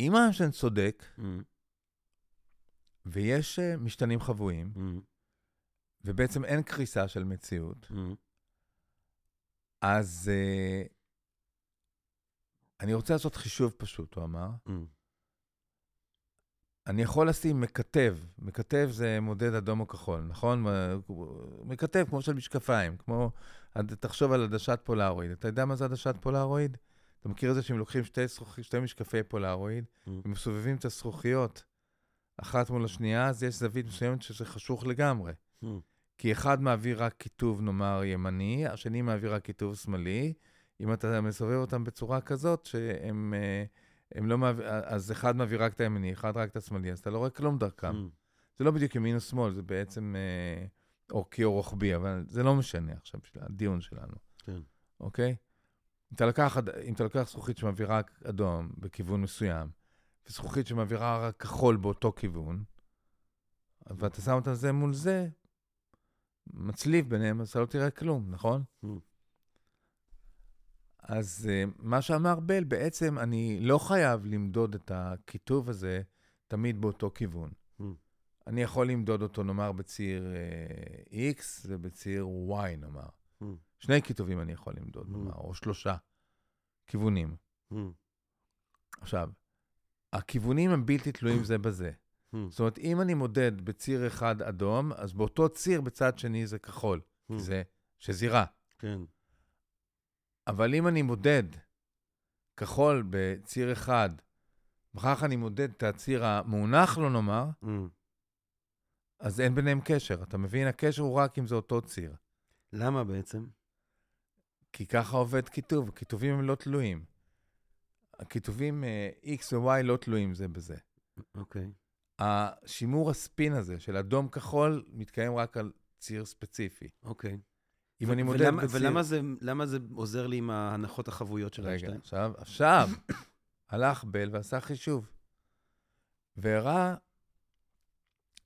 אם איינשטיין צודק, אמ, ויש אה, משתנים חבויים, אמ, ובעצם אין קריסה של מציאות, אמ, אז uh, אני רוצה לעשות חישוב פשוט, הוא אמר. אמ. אני יכול לשים מקטב, מקטב זה מודד אדום או כחול, נכון? מקטב כמו של משקפיים, כמו, תחשוב על עדשת פולארואיד. אתה יודע מה זה עדשת פולארואיד? אתה מכיר את זה שהם לוקחים שתי, זכוכ... שתי משקפי פולארואיד, Mm. ומסובבים את הזכוכיות אחת מול השנייה, אז יש זווית מסוימת שזה חשוך לגמרי. Mm. כי אחד מעביר רק כיתוב, נאמר, ימני, השני מעביר רק כיתוב שמאלי. אם אתה מסובב אותם בצורה כזאת, שהם אה, הם לא מעביר, אז אחד מעביר רק את הימני, אחד רק את השמאלי, אז אתה לא רואה כלום דרכם. אמ. זה לא בדיוק ימין או שמאל, זה בעצם אה, אורכי או רוחבי, אבל זה לא משנה עכשיו בשביל הדיון שלנו, כן. אוקיי? אם אתה לוקח, אד- אם אתה לוקח זכוכית שמעבירה רק אדום בכיוון מסוים, וזכוכית שמעבירה רק כחול באותו כיוון, ואתה שם אותה זה מול זה, מצליב ביניהם, אז אתה לא תראה כלום, נכון? Mm. אז uh, מה שאמר בל, בעצם אני לא חייב למדוד את הכיתוב הזה תמיד באותו כיוון. Mm. אני יכול למדוד אותו, נאמר, בציר uh, X ובציר Y, נאמר. Mm. שני כיתובים אני יכול למדוד, Mm. נאמר, או שלושה כיוונים. אמ. עכשיו, הכיוונים הם בלתי תלויים זה בזה. אמ. זאת אומרת, אם אני מודד בציר אחד אדום, אז באותו ציר בצד שני זה כחול, אמ. כי זה שזירה. כן. אבל אם אני מודד כחול בציר אחד, וכך אני מודד את הציר המאונח לו נאמר, אמ. אז אין ביניהם קשר. אתה מבין? הקשר הוא רק אם זה אותו ציר. למה בעצם? כי ככה עובד כיתוב, כיתובים הם לא תלויים. הכיתובים אה, X ו-Y לא תלויים זה בזה. אוקיי. השימור הספין הזה של אדום-כחול מתקיים רק על ציר ספציפי. אוקיי. אם אני מודד בציר... ולמה זה, למה זה עוזר לי עם ההנחות החבויות של רגע, איינשטיין? עכשיו, עכשיו, הלך בל ועשה חישוב. והראה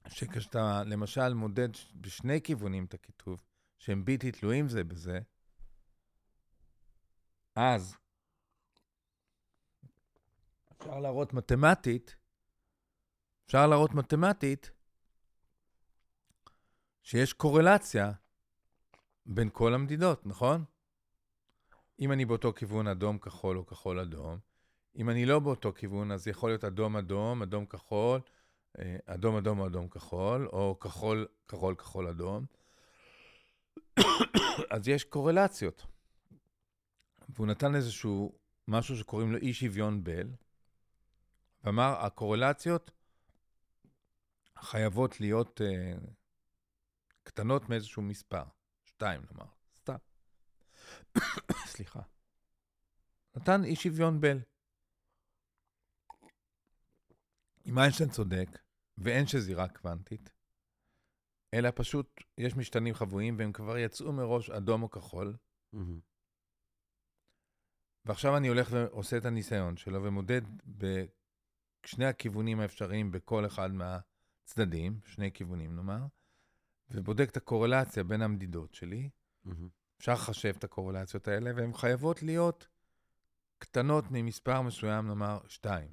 שכשאתה למשל מודד בשני כיוונים את הכיתוב, שהם בלתי תלויים זה בזה, אז אפשר להראות מתמטית, אפשר להראות מתמטית שיש קורלציה בין כל המדידות, נכון? אם אני באותו כיוון אדום, כחול או כחול אדום, אם אני לא באותו כיוון, אז יכול להיות אדום אדום, אדום כחול, אה, אדום אדום אדום כחול, או כחול כחול כחול אדום. אז יש קורלציות. והוא נתן איזשהו משהו שקוראים לו אי שוויון בל, ואמר, הקורלציות חייבות להיות אה, קטנות מאיזשהו מספר. שתיים, נאמר. סתם. סליחה. נתן אי שוויון בל. אם איינשטיין צודק, ואין שזירה קוונטית, אלא פשוט יש משתנים חבויים והם כבר יצאו מראש אדום או כחול. ועכשיו אני הולך ועושה את הניסיון שלו ומודד בשני הכיוונים האפשריים בכל אחד מהצדדים, שני כיוונים נאמר, ובודק את הקורלציה בין המדידות שלי. אפשר לחשב את הקורלציות האלה, והן חייבות להיות קטנות ממספר מסוים, נאמר שתיים.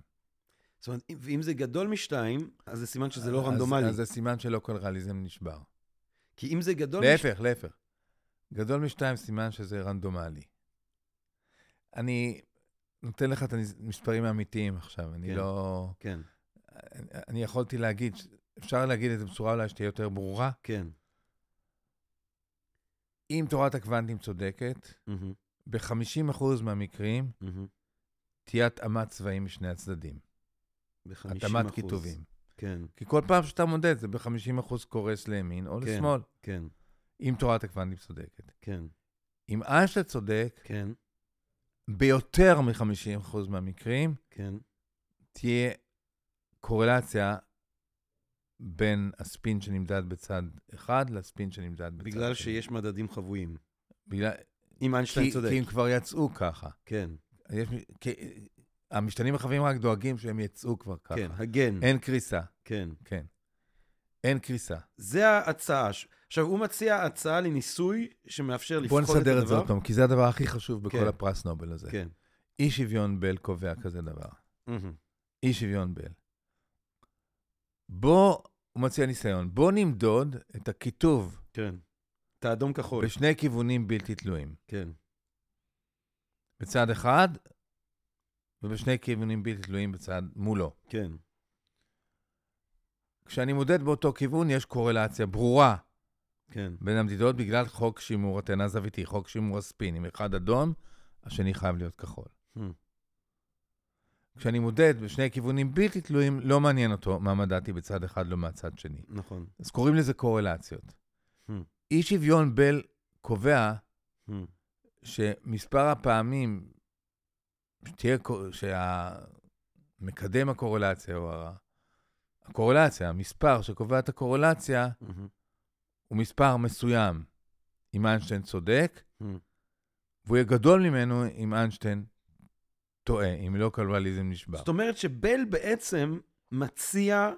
זאת אומרת, אם- זה גדול משתיים, אז זה סימן שזה לא אז- רנדומלי. אז זה סימן שלא כל ריאליזם נשבר. כי אם זה גדול... להפך, להפך. גדול משתיים סימן שזה רנדומלי. אני נותן לך את המספרים האמיתיים עכשיו, אני כן. לא... כן, אני, אני יכולתי להגיד, אפשר להגיד את זה בצורה אולי שתהיה יותר ברורה. כן. אם תורת הקוונטים צודקת, מהמם, ב-50% מהמקרים מהמם. תהיה התאמת צבעים משני הצדדים. ב-50%. התאמת כיתובים. כן, כי כל פעם שאתה מודד, זה ב-50% קורס לימין או כן. לשמאל, כן, אם תורת הקוונטים צודקת. כן, אם איינשטיין צודק, כן, ביותר מ-50% מהמקרים, כן. תהיה קורלציה בין הספין שנמדד בצד אחד לספין שנמדד בצד בגלל שני. שיש מדדים חבויים. בגלל... אם איינשטיין צודק. כי הם כבר יצאו ככה. כן, יש... כי... המשתנים החבים רק דואגים שהם יצאו כבר ככה. כן, הגן. אין קריסה, כן. כן. אין קריסה. זה ההצעה. עכשיו, הוא מציע הצעה לניסוי שמאפשר לפחות את הדבר. נסדר את זה עוד פעם, כי זה הדבר הכי חשוב בכל כן. הפרס נובל הזה. כן. אי שוויון בל קובע כזה דבר. מהמם. אי שוויון בל. בוא, הוא מציע ניסיון, בוא נמדוד את הכיתוב כן. את האדום כחול. בשני כיוונים בלתי תלויים. כן. בצד אחד, ובשני כיוונים בלתי תלויים בצד מולו. כן. כשאני מודד באותו כיוון, יש קורלציה ברורה כן. בין המדידות בגלל חוק שימור הטענה הזוויתי, חוק שימור הספין. אם אחד אדום, השני חייב להיות כחול. Hmm. כשאני מודד בשני כיוונים בלתי תלויים, לא מעניין אותו מה מדדתי בצד אחד, לא מהצד שני. נכון. אז קוראים לזה קורלציות. Hmm. אי שוויון בל קובע Hmm. שמספר הפעמים שתהיה, שהמקדם הקורלציה, או הקורלציה, המספר שקובע את הקורלציה, מהמם. הוא מספר מסוים אם איינשטיין צודק, Hmm. והוא יהיה גדול ממנו אם איינשטיין טועה, אם לא קלואליזם נשבר. זאת אומרת שבל בעצם מציע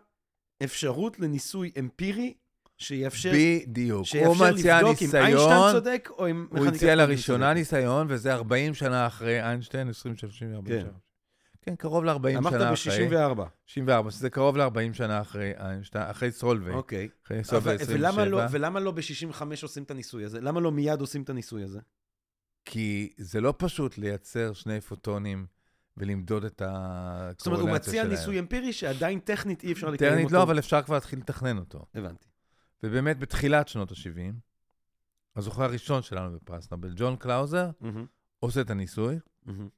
אפשרות לניסוי אמפירי שיאפשר, בדיוק. הוא שיאפשר מציע לבדוק אם איינשטיין ניסיון, צודק או אם הוא הציע לראשונה. ניסיון, וזה 40 שנה אחרי איינשטיין, 20, 30, 40 כן. שנה. כן, קרוב ל-40 שנה אמרת אחרי. ב-64. 64, שזה קרוב ל-40 שנה אחרי איינשטיין, אחרי סולוויג, אוקיי. אחרי סולוויג אבל- ולמה לא- 27. ולמה לא ב-65 עושים את הניסוי הזה? למה לא מיד עושים את הניסוי הזה? כי זה לא פשוט לייצר שני פוטונים ולמדוד את הקורלציה שלהם. זאת אומרת, הוא מציע ניסוי אמפירי שעדיין טכנית אי אפשר לקיים אותו. טכנית לא, אבל אפשר כבר להתחיל לתכנן אותו. הבנתי. ובאמת, בתחילת שנות ה-70, הזוכה הראשון שלנו בפרס נובל, ג'ון קלאוזר, מהמם, עושה את הניסוי, מהמם,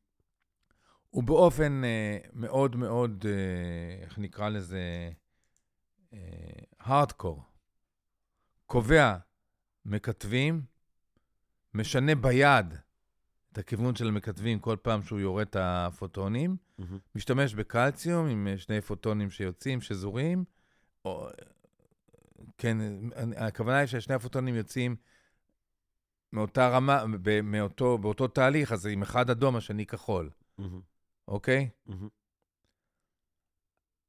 ובאופן אה, מאוד מאוד, אה, איך נקרא לזה, הארדקור, קובע מקטבים, משנה ביד את הכיוון של המקטבים כל פעם שהוא יורד את הפוטונים, מהמם. משתמש בקלציום עם אה, שני פוטונים שיוצאים, שזורים, או... כן, הכוונה היא ששני הפוטונים יוצאים מאותה רמה, ב- מאותו, באותו תהליך, אז עם אחד אדום, השני כחול, מהמם, אוקיי? מהמם.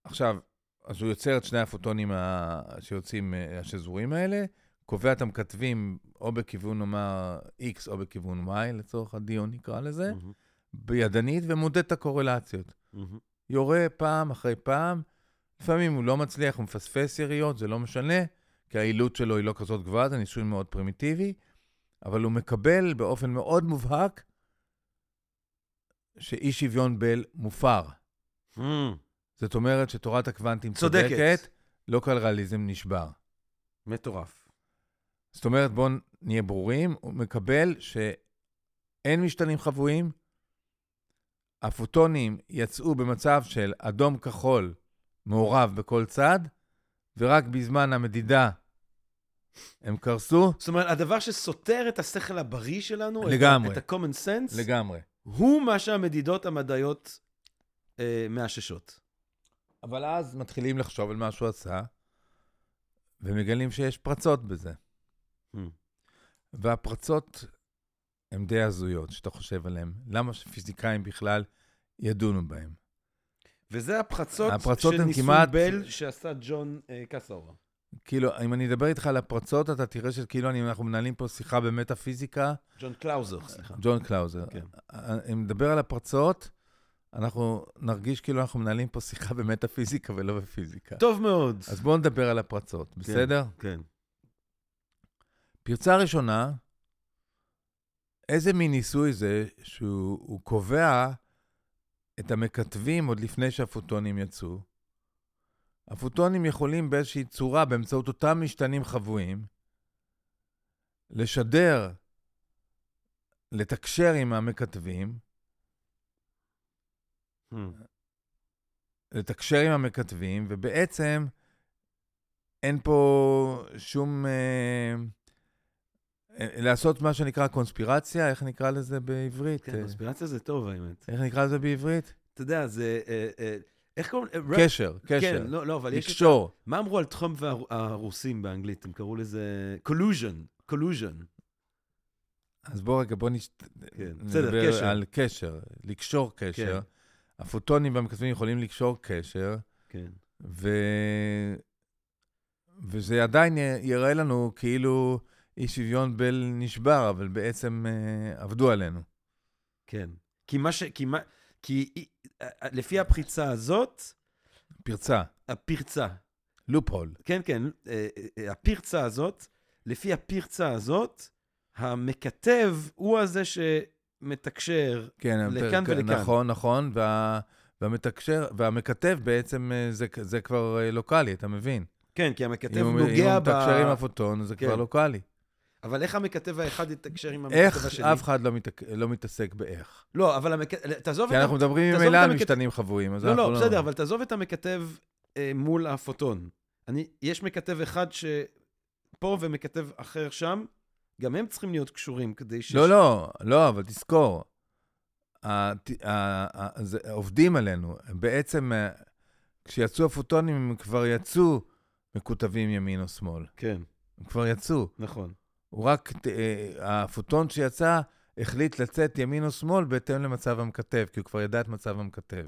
עכשיו, אז הוא יוצר את שני הפוטונים ה... שיוצאים, אה, השזורים האלה, קובע את המכתבים או בכיוון, נאמר, X או בכיוון Y, לצורך הדיון נקרא לזה, מהמם, בידנית, ומודד את הקורלציות. מהמם. יורה פעם אחרי פעם, לפעמים הוא לא מצליח, הוא מפספס יריות, זה לא משנה, כי העילות שלו היא לא כזאת גבוהה, זה ניסוי מאוד פרימיטיבי, אבל הוא מקבל באופן מאוד מובהק שאי שוויון בל מופר. מהמם. זאת אומרת שתורת הקוונטים צודקת. צודקת, לא קלרליזם נשבר. מטורף. זאת אומרת, בואו נהיה ברורים, הוא מקבל שאין משתנים חבויים, הפוטונים יצאו במצב של אדום-כחול מעורב בכל צד, ורק בזמן המדידה הם קרסו זאת אומרת, הדבר שסותר את השכל הבריא שלנו, את לגמרי. את ה-common sense, לגמרי. הוא מה שהמדידות המדעיות אה, מאששות. אבל אז מתחילים לחשוב על מה שהוא עשה, ומגלים שיש פרצות בזה. Hmm. והפרצות הן די הזויות, שאתה חושב עליהן. למה שפיזיקאים בכלל ידונו בהן? וזה הפרצות, הפרצות של ניסוי כמעט- בל שעשה ג'ון אה, קלאוזר. כאילו, אם אני אדבר איתך על הפרצות, אתה תראה שכאילו אני- אנחנו מנהלים פה שיחה במטאפיזיקה. ג'ון קלאוזר, סליחה. ג'ון קלאוזר. כן. אם נדבר על הפרצות, אנחנו נרגיש כאילו אנחנו מנהלים פה שיחה במטאפיזיקה ולא בפיזיקה. טוב מאוד. אז בואו נדבר על הפרצות, בסדר? כן. פרצה ראשונה, איזה מין ניסוי זה שהוא הוא קובע את המקטבים עוד לפני שהפוטונים יצאו. הפוטונים יכולים באיזושהי צורה, באמצעות אותם משתנים חבויים, לשדר, לתקשר עם המקטבים, Hmm. לתקשר עם המקטבים, ובעצם אין פה שום... אה, לעשות מה שנקרא קונספירציה, איך נקרא לזה בעברית? כן, אה, קונספירציה זה טוב, האמת. איך נקרא לזה בעברית? אתה יודע, זה... אה, אה, איך קוראים? אה, רב- קשר, קשר. כן, לא, לא, אבל יש... לקשור. מה אמרו על טראמפ והרוסים באנגלית? הם קראו לזה collusion, collusion. אז בוא רגע, בוא נש... כן, בסדר, נדבר קשר. על קשר, לקשור קשר. כן. הפוטונים במקטבים יכולים לקשור קשר, כן. ו... וזה עדיין י- יראה לנו כאילו אי שוויון בל נשבר, אבל בעצם אה, עבדו עלינו. כן. כי מה ש... כי מה... כי אה, אה, לפי הפריצה הזאת, פרצה, הפרצה, לופ-הול. כן, כן, אה, הפרצה הזאת, לפי הפרצה הזאת, המכתב הוא הזה שמתקשר. כן, לכאן כן, ולכאן. נכון, נכון, וה... והמתקשר, והמכתב בעצם זה, זה כבר לוקאלי, אתה מבין? כן, כי המכתב אם הוא- נוגע אם הוא ב... מתקשר עם הפוטון, זה כן. כבר לוקאלי. אבל איך המכתב האחד יתקשר עם המכתב איך השני? אף אחד לא, מתק... לא מתעסק באיך. לא, אבל המכתב... תעזוב כי את... אנחנו מדברים ממילא על משתנים חבויים, אז לא, אנחנו לא, בסדר, אבל תעזוב את המכתב אה, מול הפוטון. אני, יש מכתב אחד שפה ומכתב אחר שם, גם הם צריכים להיות קשורים כדי ש... לא, לא, לא, אבל תזכור, הת- ה- ה- זה- עובדים עלינו. בעצם, אה, כשיצאו הפוטונים, הם כבר יצאו מקוטבים ימין או שמאל. כן, הם כבר יצאו. נכון. הוא רק, אה, הפוטון שיצא החליט לצאת ימין או שמאל בהתאם למצב המכתב, כי הוא כבר ידע את מצב המכתב.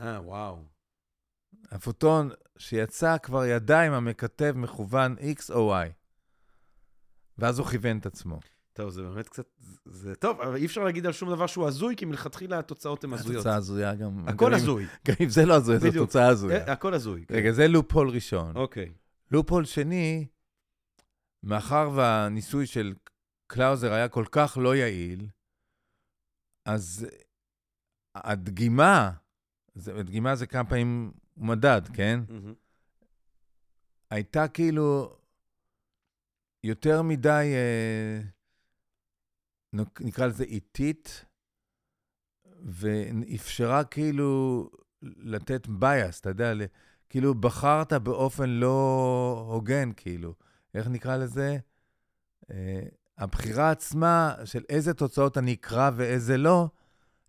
אה, וואו. הפוטון שיצא כבר ידע אם המכתב מכוון X או Y. ואז הוא כיוון את עצמו. טוב, זה באמת קצת... זה טוב, אבל אי אפשר להגיד על שום דבר שהוא הזוי, כי מלכתחילה התוצאות הן הזויות. התוצאה הזויה גם. הכל הזוי. גם אם זה לא הזוי, זו. תוצאה הזויה. אה, הכל הזוי. כן. רגע, זה לופ-הול ראשון. אוקיי. loophole שני, מאחר והניסוי של קלאוזר היה כל כך לא יעיל, אז הדגימה, הדגימה זה כמה פעמים מדד, כן? מהמם. הייתה כאילו יותר מדי, אה, נק- נקרא לזה איטית, ואפשרה כאילו לתת bias, אתה יודע, כאילו בחרת באופן לא הוגן, כאילו. איך נקרא לזה? אה, הבחירה עצמה של איזה תוצאות אני אקרא ואיזה לא,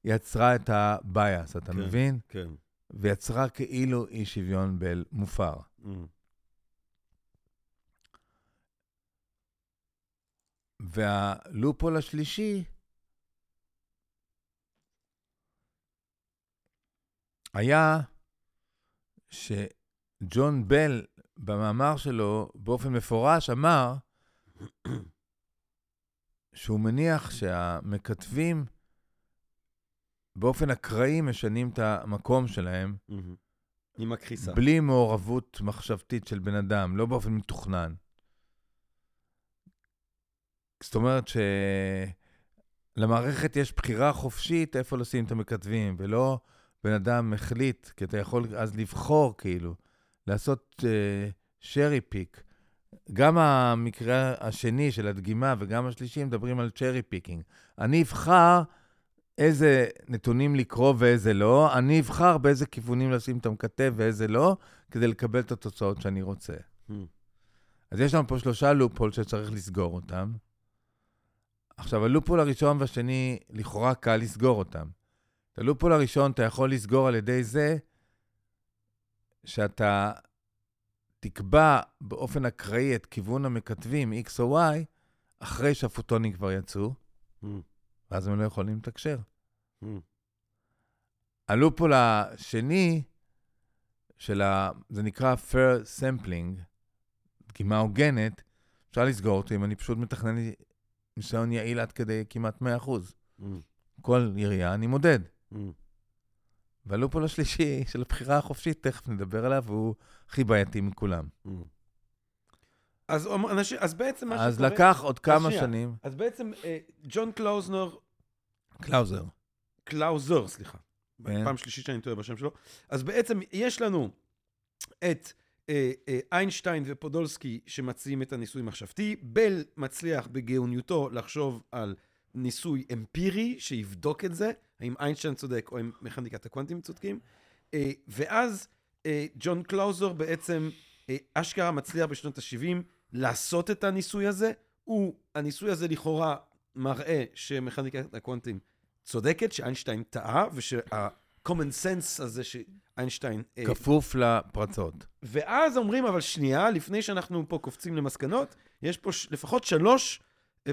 יצרה את ה-bias, אתה כן. מבין? כן. ויצרה כאילו אי שוויון בל מופר. מהמם. והלופול השלישי היה שג'ון בל, במאמר שלו, באופן מפורש אמר שהוא מניח שהמכתבים באופן אקראי משנים את המקום שלהם. עם הכחיסה. בלי מעורבות מחשבתית של בן אדם, לא באופן מתוכנן. זאת אומרת שלמערכת יש בחירה חופשית איפה לשים את המקטבים, ולא בן אדם החליט, כי אתה יכול אז לבחור, כאילו, לעשות cherry pick. גם המקרה השני של הדגימה וגם השלישי מדברים על cherry picking. אני אבחר איזה נתונים לקרוא ואיזה לא, אני אבחר באיזה כיוונים לשים את המקטב ואיזה לא, כדי לקבל את התוצאות שאני רוצה. מהמם. אז יש לנו פה שלושה loophole שצריך לסגור אותם. עכשיו, הלופול הראשון והשני, לכאורה קל לסגור אותם. את הלופול הראשון אתה יכול לסגור על ידי זה שאתה תקבע באופן אקראי את כיוון המכתבים X או Y, אחרי שהפוטונים כבר יצאו, מהמם. ואז הם לא יכולים לתקשר. מהמם. הלופול השני, של ה... זה נקרא fair sampling, דגימה הוגנת, אפשר לסגור אותו אם אני פשוט מתכנן לי ניסיון יעיל עד כדי כמעט 100%. מהמם. כל ירייה אני מודד. מהמם. וה loophole השלישי של הבחירה החופשית, תכף נדבר עליו, הוא הכי בעייתי מכולם. מהמם. אז, אנשים, אז בעצם מה אז שקורה... לקח עוד כמה שנייה. שנים. אז בעצם אה, ג'ון קלאוזנר, קלאוזר. קלאוזר, סליחה. כן. פעם שלישית שאני טועה בשם שלו. אז בעצם יש לנו את אה, אה, איינשטיין ופודולסקי שמציעים את הניסוי מחשבתי. בל מצליח בגאוניותו לחשוב על ניסוי אמפירי שיבדוק את זה, האם איינשטיין צודק או אם מכניקת הקוונטים צודקים. אה, ואז אה, ג'ון קלאוזר בעצם אה, אשכרה מצליח בשנות ה-70 לעשות את הניסוי הזה. הוא, הניסוי הזה לכאורה מראה שמכניקת הקוונטים צודקת, שאיינשטיין טעה, ושה-common sense הזה שאיינשטיין... כפוף לפרצות. ואז אומרים, אבל שנייה, לפני שאנחנו פה קופצים למסקנות, יש פה לפחות שלוש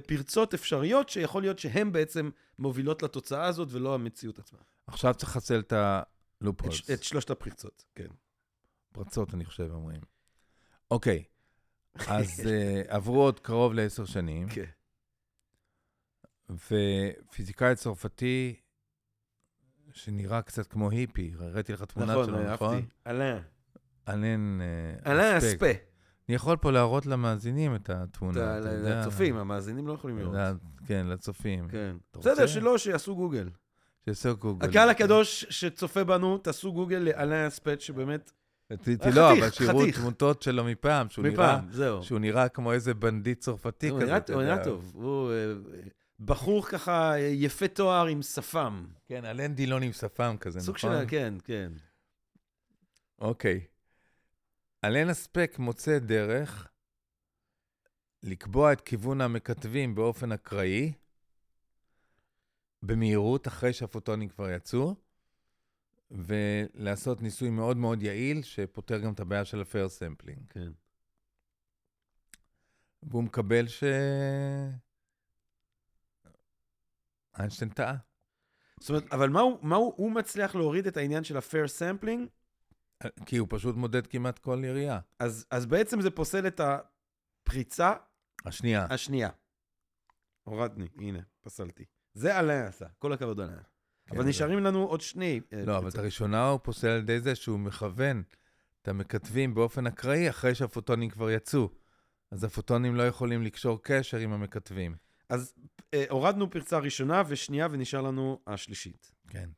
פרצות אפשריות שיכול להיות שהן בעצם מובילות לתוצאה הזאת ולא המציאות עצמה. עכשיו צריך לחסל את את, הלופולס. ש- את שלושת הפרצות, כן. פרצות, אני חושב, אומרים. אוקיי, אז אה, עברו עוד קרוב לעשר שנים, כן. ופיזיקאי צרפתי, שנראה קצת כמו היפי, הראיתי לך תמונה נכון, שלו, נכון? אהבתי. אלן. אלן אה. אספה. אני יכול פה להראות למאזינים את התמונה. לצופים, המאזינים לא יכולים לראות. כן, לצופים. כן. בסדר? שלא, שיעשו גוגל. שיעשו גוגל. הקהל הקדוש שצופה בנו, תעשו גוגל לאלן אספט, שבאמת... לא, אבל שיראו. תמותות שלו מפעם, שהוא נראה... מפעם, זהו. שהוא נראה כמו איזה בנדיט צרפתי כזה. הוא. נראה טוב. הוא אה, בחור ככה אה, יפה תואר עם שפם. כן, אלן דלון עם שפם כזה, נכון? סוג של... כן, כן. אוקיי. אלן אספה מוצא דרך לקבוע את כיוון המקטבים באופן אקראי, במהירות, אחרי שהפוטונים כבר יצאו, ולעשות ניסוי מאוד מאוד יעיל, שפותר גם את הבעיה של ה fair sampling. כן. והוא מקבל ש... איינשטיין טעה. זאת אומרת, אבל מה הוא, מה הוא, הוא מצליח להוריד את העניין של ה-fair sampling, כי הוא פשוט מודד כמעט כל ירייה. אז, אז בעצם זה פוסל את הפריצה השנייה. השנייה. הורדני, הנה, פסלתי. זה אלן עשה, כל הכבוד אלן. אבל כן, נשארים לנו עוד שני... אה, לא, אבל את. הראשונה הוא פוסל על ידי זה שהוא מכוון את המכתבים באופן אקראי אחרי שהפוטונים כבר יצאו. אז הפוטונים לא יכולים לקשור קשר עם המכתבים. אז אה, הורדנו פרצה ראשונה ושנייה, ונשאר לנו השלישית. כן.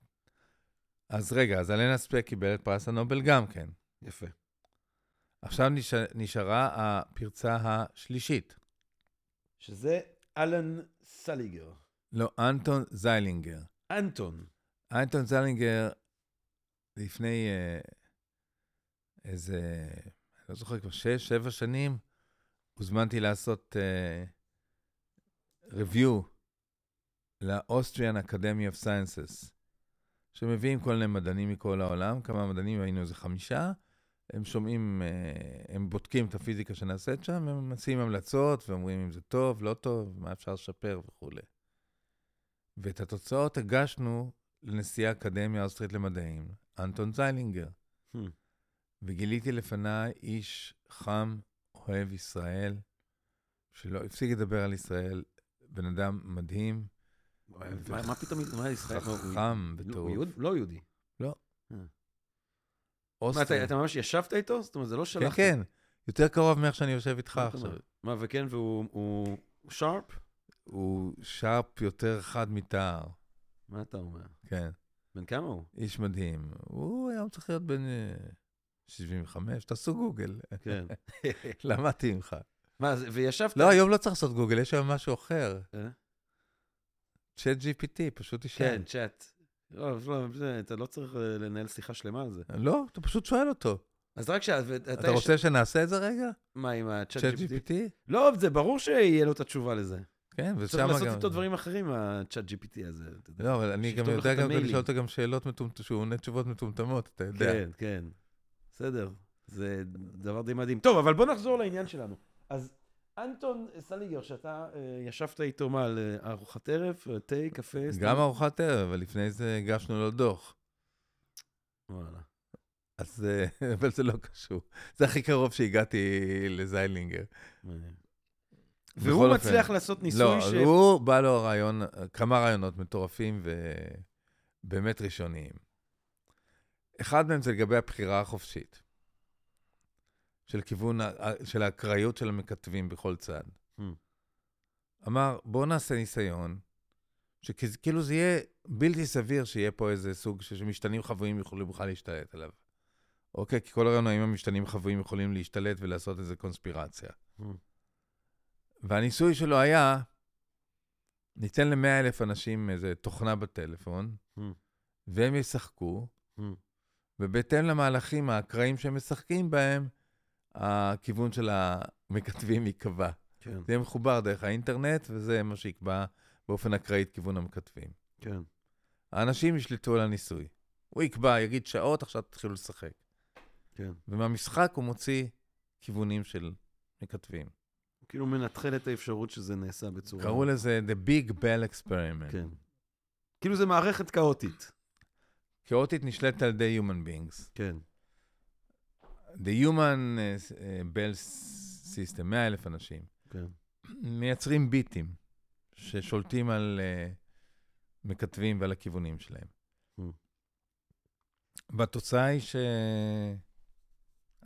אז רגע, אז אלן אספק קיבל את פרס הנובל גם כן. יפה. עכשיו נש... נשארה הפרצה השלישית. שזה אלן סליגר. לא, אנטון זיילינגר. אנטון. אנטון זיילינגר, לפני אה, איזה, אני לא זוכר, כבר שש, שבע שנים, הוזמנתי לעשות אה, review ל-Austrian Academy of Sciences, שמביאים כל מיני מדענים מכל העולם, כמה מדענים, היינו איזה חמישה, הם שומעים, אה, הם בודקים את הפיזיקה שנעשית שם, הם מציעים המלצות ואומרים אם זה טוב, לא טוב, מה אפשר לשפר וכולי. ואת התוצאות הגשנו לנשיא האקדמיה האוסטרית למדעים, אנטון זיילינגר. Hmm. וגיליתי לפניי איש חם, אוהב ישראל, שלא הפסיק לדבר על ישראל, בן אדם מדהים, מה פתאום, מה ישראל? הוא- חכם בטירוף. יהוד? לא יהודי. מה, אוסטרי. אתה אתה ממש ישבת איתו? זאת אומרת, זה לא כן, שלחת. כן, יותר קרוב מאיך שאני יושב איתך עכשיו. מה, וכן, והוא הוא שרפ? הוא שרפ יותר חד מתער, מה אתה אומר? כן. בן כמה הוא? איש מדהים. הוא היום צריך להיות בן אה, 75, תעשו גוגל. כן. למדתי ממך. מה, וישבת... לא, היום לא צריך לעשות גוגל, יש היום משהו אחר. צ'אט GPT, פשוט תשאל. כן, צ'אט. לא, לא, אתה לא צריך אה, לנהל שיחה שלמה על זה. לא, אתה פשוט שואל אותו. אז רק שאתה... אתה רוצה שנעשה את זה רגע? מה, עם הצ'אט צ'אט GPT? לא, זה ברור שיהיה לו את התשובה לזה. כן, ושם צריך גם... לעשות איתו דברים אחרים, הצ'אט GPT הזה. לא, אבל אני גם יודע גם. לשאול אותו גם שאלות מטומטמות, שהוא עונה תשובות מטומטמות, אתה יודע. כן, כן. בסדר. זה דבר די מדהים. טוב, אבל בוא נחזור לעניין שלנו. אז אנטון סליגר, שאתה אה, ישבת איתו, מה, על אה, ארוחת ערב, אה, תה, קפה? גם ארוחת ערב, אבל לפני זה הגשנו לו דוח. וואלה. אז, אבל זה לא קשור. זה הכי קרוב שהגעתי לזיילינגר. והוא אופן, מצליח לעשות ניסוי לא, ש... הוא בא לו רעיון, כמה רעיונות מטורפים ובאמת ראשוניים. אחד מהם זה לגבי הבחירה החופשית. של כיוון, של האקראיות של המכתבים בכל צד. Hmm. אמר, בואו נעשה ניסיון, שכאילו זה יהיה בלתי סביר שיהיה פה איזה סוג שמשתנים חבויים יוכלו בכלל להשתלט עליו. אוקיי? כי כל הרעיון האם המשתנים חבויים יכולים להשתלט ולעשות איזה קונספירציה. Hmm. והניסוי שלו היה, ניתן ל-100 אלף אנשים איזה תוכנה בטלפון, Hmm. והם ישחקו, Hmm. ובהתאם למהלכים האקראיים שהם משחקים בהם, הכיוון של המכתבים ייקבע. כן, זה יהיה מחובר דרך האינטרנט, וזה מה שיקבע באופן אקראי את כיוון המכתבים. כן. האנשים ישלטו על הניסוי. הוא יקבע, יגיד שעות, עכשיו תתחילו לשחק. כן. ומהמשחק הוא מוציא כיוונים של מכתבים. הוא כאילו מנטרל את האפשרות שזה נעשה בצורה... קראו לזה The Big Bell Experiment. כן. כאילו זה מערכת כאוטית. כאוטית נשלטת על ידי Human Beings. כן. The Human uh, Bell System, 100 אלף אנשים, כן. מייצרים ביטים ששולטים על uh, מכתבים ועל הכיוונים שלהם. Hmm. והתוצאה היא ש...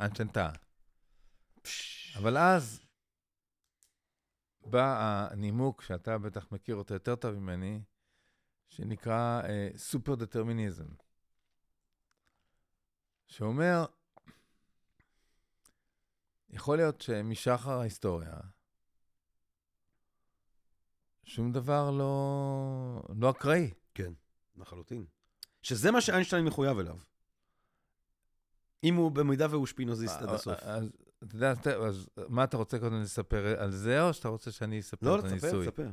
איינשטיין טעה. אבל אז בא הנימוק שאתה בטח מכיר אותו יותר טוב ממני, שנקרא סופר דטרמיניזם. שאומר, יכול להיות שמשחר ההיסטוריה, שום דבר לא, לא אקראי. כן, לחלוטין. שזה מה שאיינשטיין מחויב אליו. אם הוא, במידה והוא שפינוזיסט עד הסוף. אז אתה יודע, אז- מה אתה רוצה קודם לספר על זה, או שאתה רוצה שאני אספר לא, את תספר, הניסוי? תספר.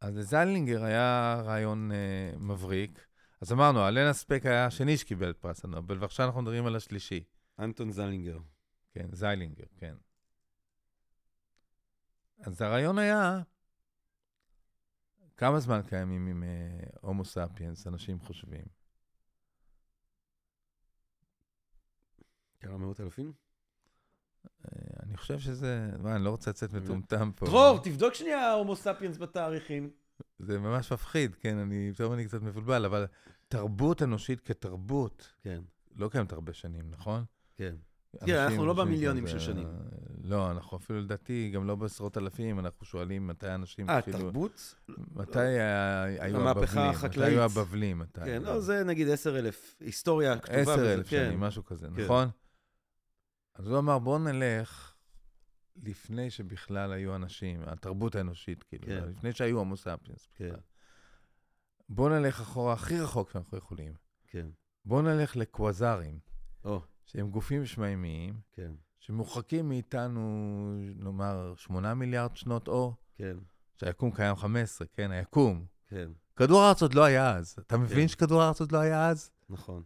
אז לזיילינגר היה רעיון אה, מבריק. אז אמרנו, אלנה ספק היה השני שקיבל את פרס הנובל, ועכשיו אנחנו מדברים על השלישי. אנטון זלינגר. כן, זיילינגר, כן. אז הרעיון היה, כמה זמן קיימים עם אה, הומו ספיאנס, אנשים חושבים? כמה מאות אלפים? אה, אני חושב שזה, מה, אני לא רוצה לצאת מטומטם פה. דרור, תבדוק שנייה הומו ספיאנס בתאריכים. זה ממש מפחיד, כן, אני, פתאום אני קצת מבולבל, אבל תרבות אנושית כתרבות כן, לא קיימת הרבה שנים, נכון? כן. אנשים אנחנו לא במיליונים של שנים. לא, אנחנו אפילו לדעתי גם לא בעשרות אלפים, אנחנו שואלים מתי אנשים אה, התחילו... תרבות? מתי היה- היו המהפכה הבבלים? מתי החקלאית. היו הבבלים? מתי כן, לא, זה נגיד עשר אלף. היסטוריה כתובה. עשר אלף כן. שנים, משהו כזה, כן. נכון? אז הוא אמר, בואו נלך לפני שבכלל היו אנשים, התרבות האנושית, כאילו, כן. לפני שהיו הומו ספיאנס כן, בכלל. בואו נלך אחורה הכי רחוק שאנחנו יכולים. כן. בואו נלך לקווזרים, או, שהם גופים שמיימיים, כן, שמורחקים מאיתנו, נאמר, 8 מיליארד שנות אור, כן, שהיקום קיים 15, כן, היקום. כן, כדור הארץ עוד לא היה אז. אתה מבין כן. שכדור הארץ עוד לא היה אז? נכון.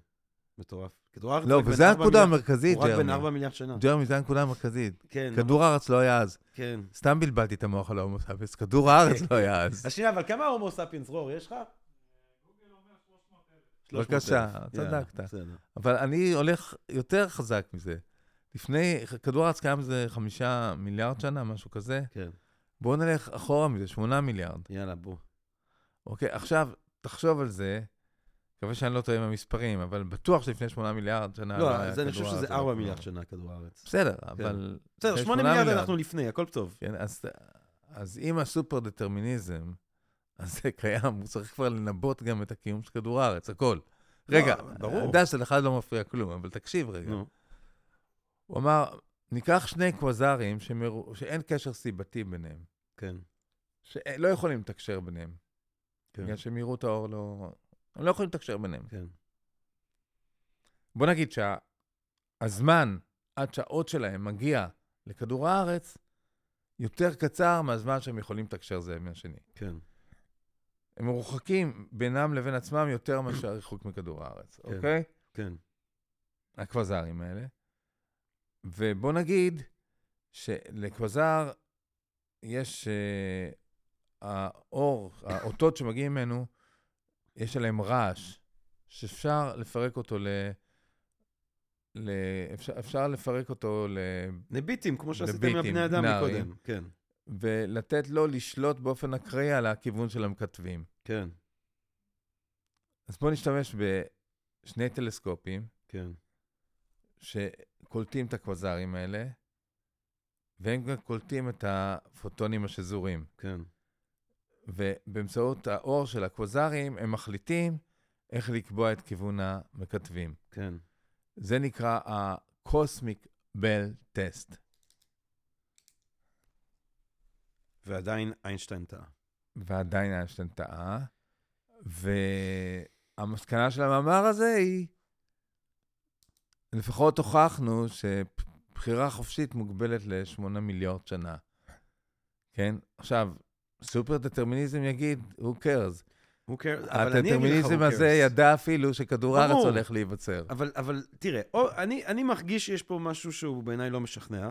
מטורף. כדור הארץ לא, וזו הנקודה המרכזית, הוא רק ג'רמי. ארבע מיליארד שנה. ג'רמי, זו הנקודה המרכזית. כן, כדור הארץ לא היה אז. כן. סתם בלבלתי את המוח על ההומו ספיאנס, כדור הארץ לא היה אז. אז שנייה, אבל כמה הומו ספיאנס, רור, יש לך? בבקשה, 300,000. צדקת. אבל אני הולך יותר חזק מזה. לפני, כדור הארץ קיים איזה חמישה מיליארד שנה, משהו כזה. כן, בואו נלך אחורה מזה, שמונה מיליארד. יאללה, בוא. אוקיי, עכשיו, תחשוב על זה. מקווה שאני לא טועה עם המספרים, אבל בטוח שלפני שמונה מיליארד שנה לא, היה אז אני חושב שזה ארבע מיליארד לא- שנה, כדור הארץ. בסדר, אבל... בסדר, שמונה מיליארד אנחנו לפני, הכל טוב. כן, אז, אז אם הסופר דטרמיניזם, אז זה קיים, הוא צריך כבר לנבות גם את הקיום של כדור הארץ, הכל. רגע, ברור. אני יודע שלאחד לא מפריע כלום, אבל תקשיב רגע. הוא אמר, ניקח שני קווזרים שמרו, שאין קשר סיבתי ביניהם, כן, שלא יכולים לתקשר ביניהם, כן, בגלל שמהירות האור לא... הם לא יכולים לתקשר ביניהם. כן, בוא נגיד שהזמן עד שהאות שלהם מגיע לכדור הארץ, יותר קצר מהזמן שהם יכולים לתקשר זה עם השני. כן, הם מרוחקים בינם לבין עצמם יותר מאשר הריחוק מכדור הארץ, כן. אוקיי? כן, הקווזרים האלה. ובוא נגיד שלקווזר יש uh, האור, האותות שמגיעים ממנו, יש עליהם רעש, שאפשר לפרק אותו ל... ל... אפשר, אפשר לפרק אותו ל... נביטים, כמו שעשיתם עם הבני אדם נערים. מקודם. כן, ולתת לו לשלוט באופן אקראי על הכיוון של המכתבים. כן, אז בואו נשתמש בשני טלסקופים, כן, ש... קולטים את הקווזרים האלה, והם גם קולטים את הפוטונים השזורים. כן. ובאמצעות האור של הקווזרים, הם מחליטים איך לקבוע את כיוון המכתבים. כן. זה נקרא ה-Cosmic Bell Test. ועדיין איינשטיין טעה. ועדיין איינשטיין טעה. והמסקנה של המאמר הזה היא, לפחות הוכחנו שבחירה חופשית מוגבלת ל-8 מיליארד שנה. כן? עכשיו, סופר דטרמיניזם יגיד, who cares? Who cares? אבל אני אגיד לך הדטרמיניזם who הזה cares. ידע אפילו שכדור הארץ. הולך להיווצר. אבל, אבל תראה, או, אני, אני מרגיש שיש פה משהו שהוא בעיניי לא משכנע,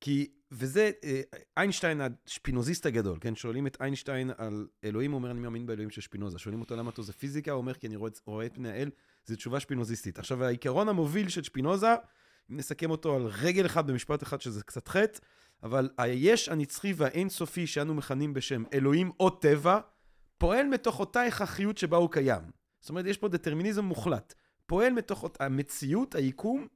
כי, וזה אה, איינשטיין השפינוזיסט הגדול, כן? שואלים את איינשטיין על אלוהים, הוא אומר, אני מאמין באלוהים של שפינוזה. שואלים אותו למה אתה זה פיזיקה, הוא אומר, כי אני רואה, רואה את פני האל, זו תשובה שפינוזיסטית. עכשיו, העיקרון המוביל של שפינוזה, אם נסכם אותו על רגל אחד במשפט אחד, שזה קצת חטא, אבל היש הנצחי והאינסופי שאנו מכנים בשם אלוהים או טבע, פועל מתוך אותה הכרחיות שבה הוא קיים. זאת אומרת, יש פה דטרמיניזם מוחלט. פועל מתוך אות- המציאות, היקום,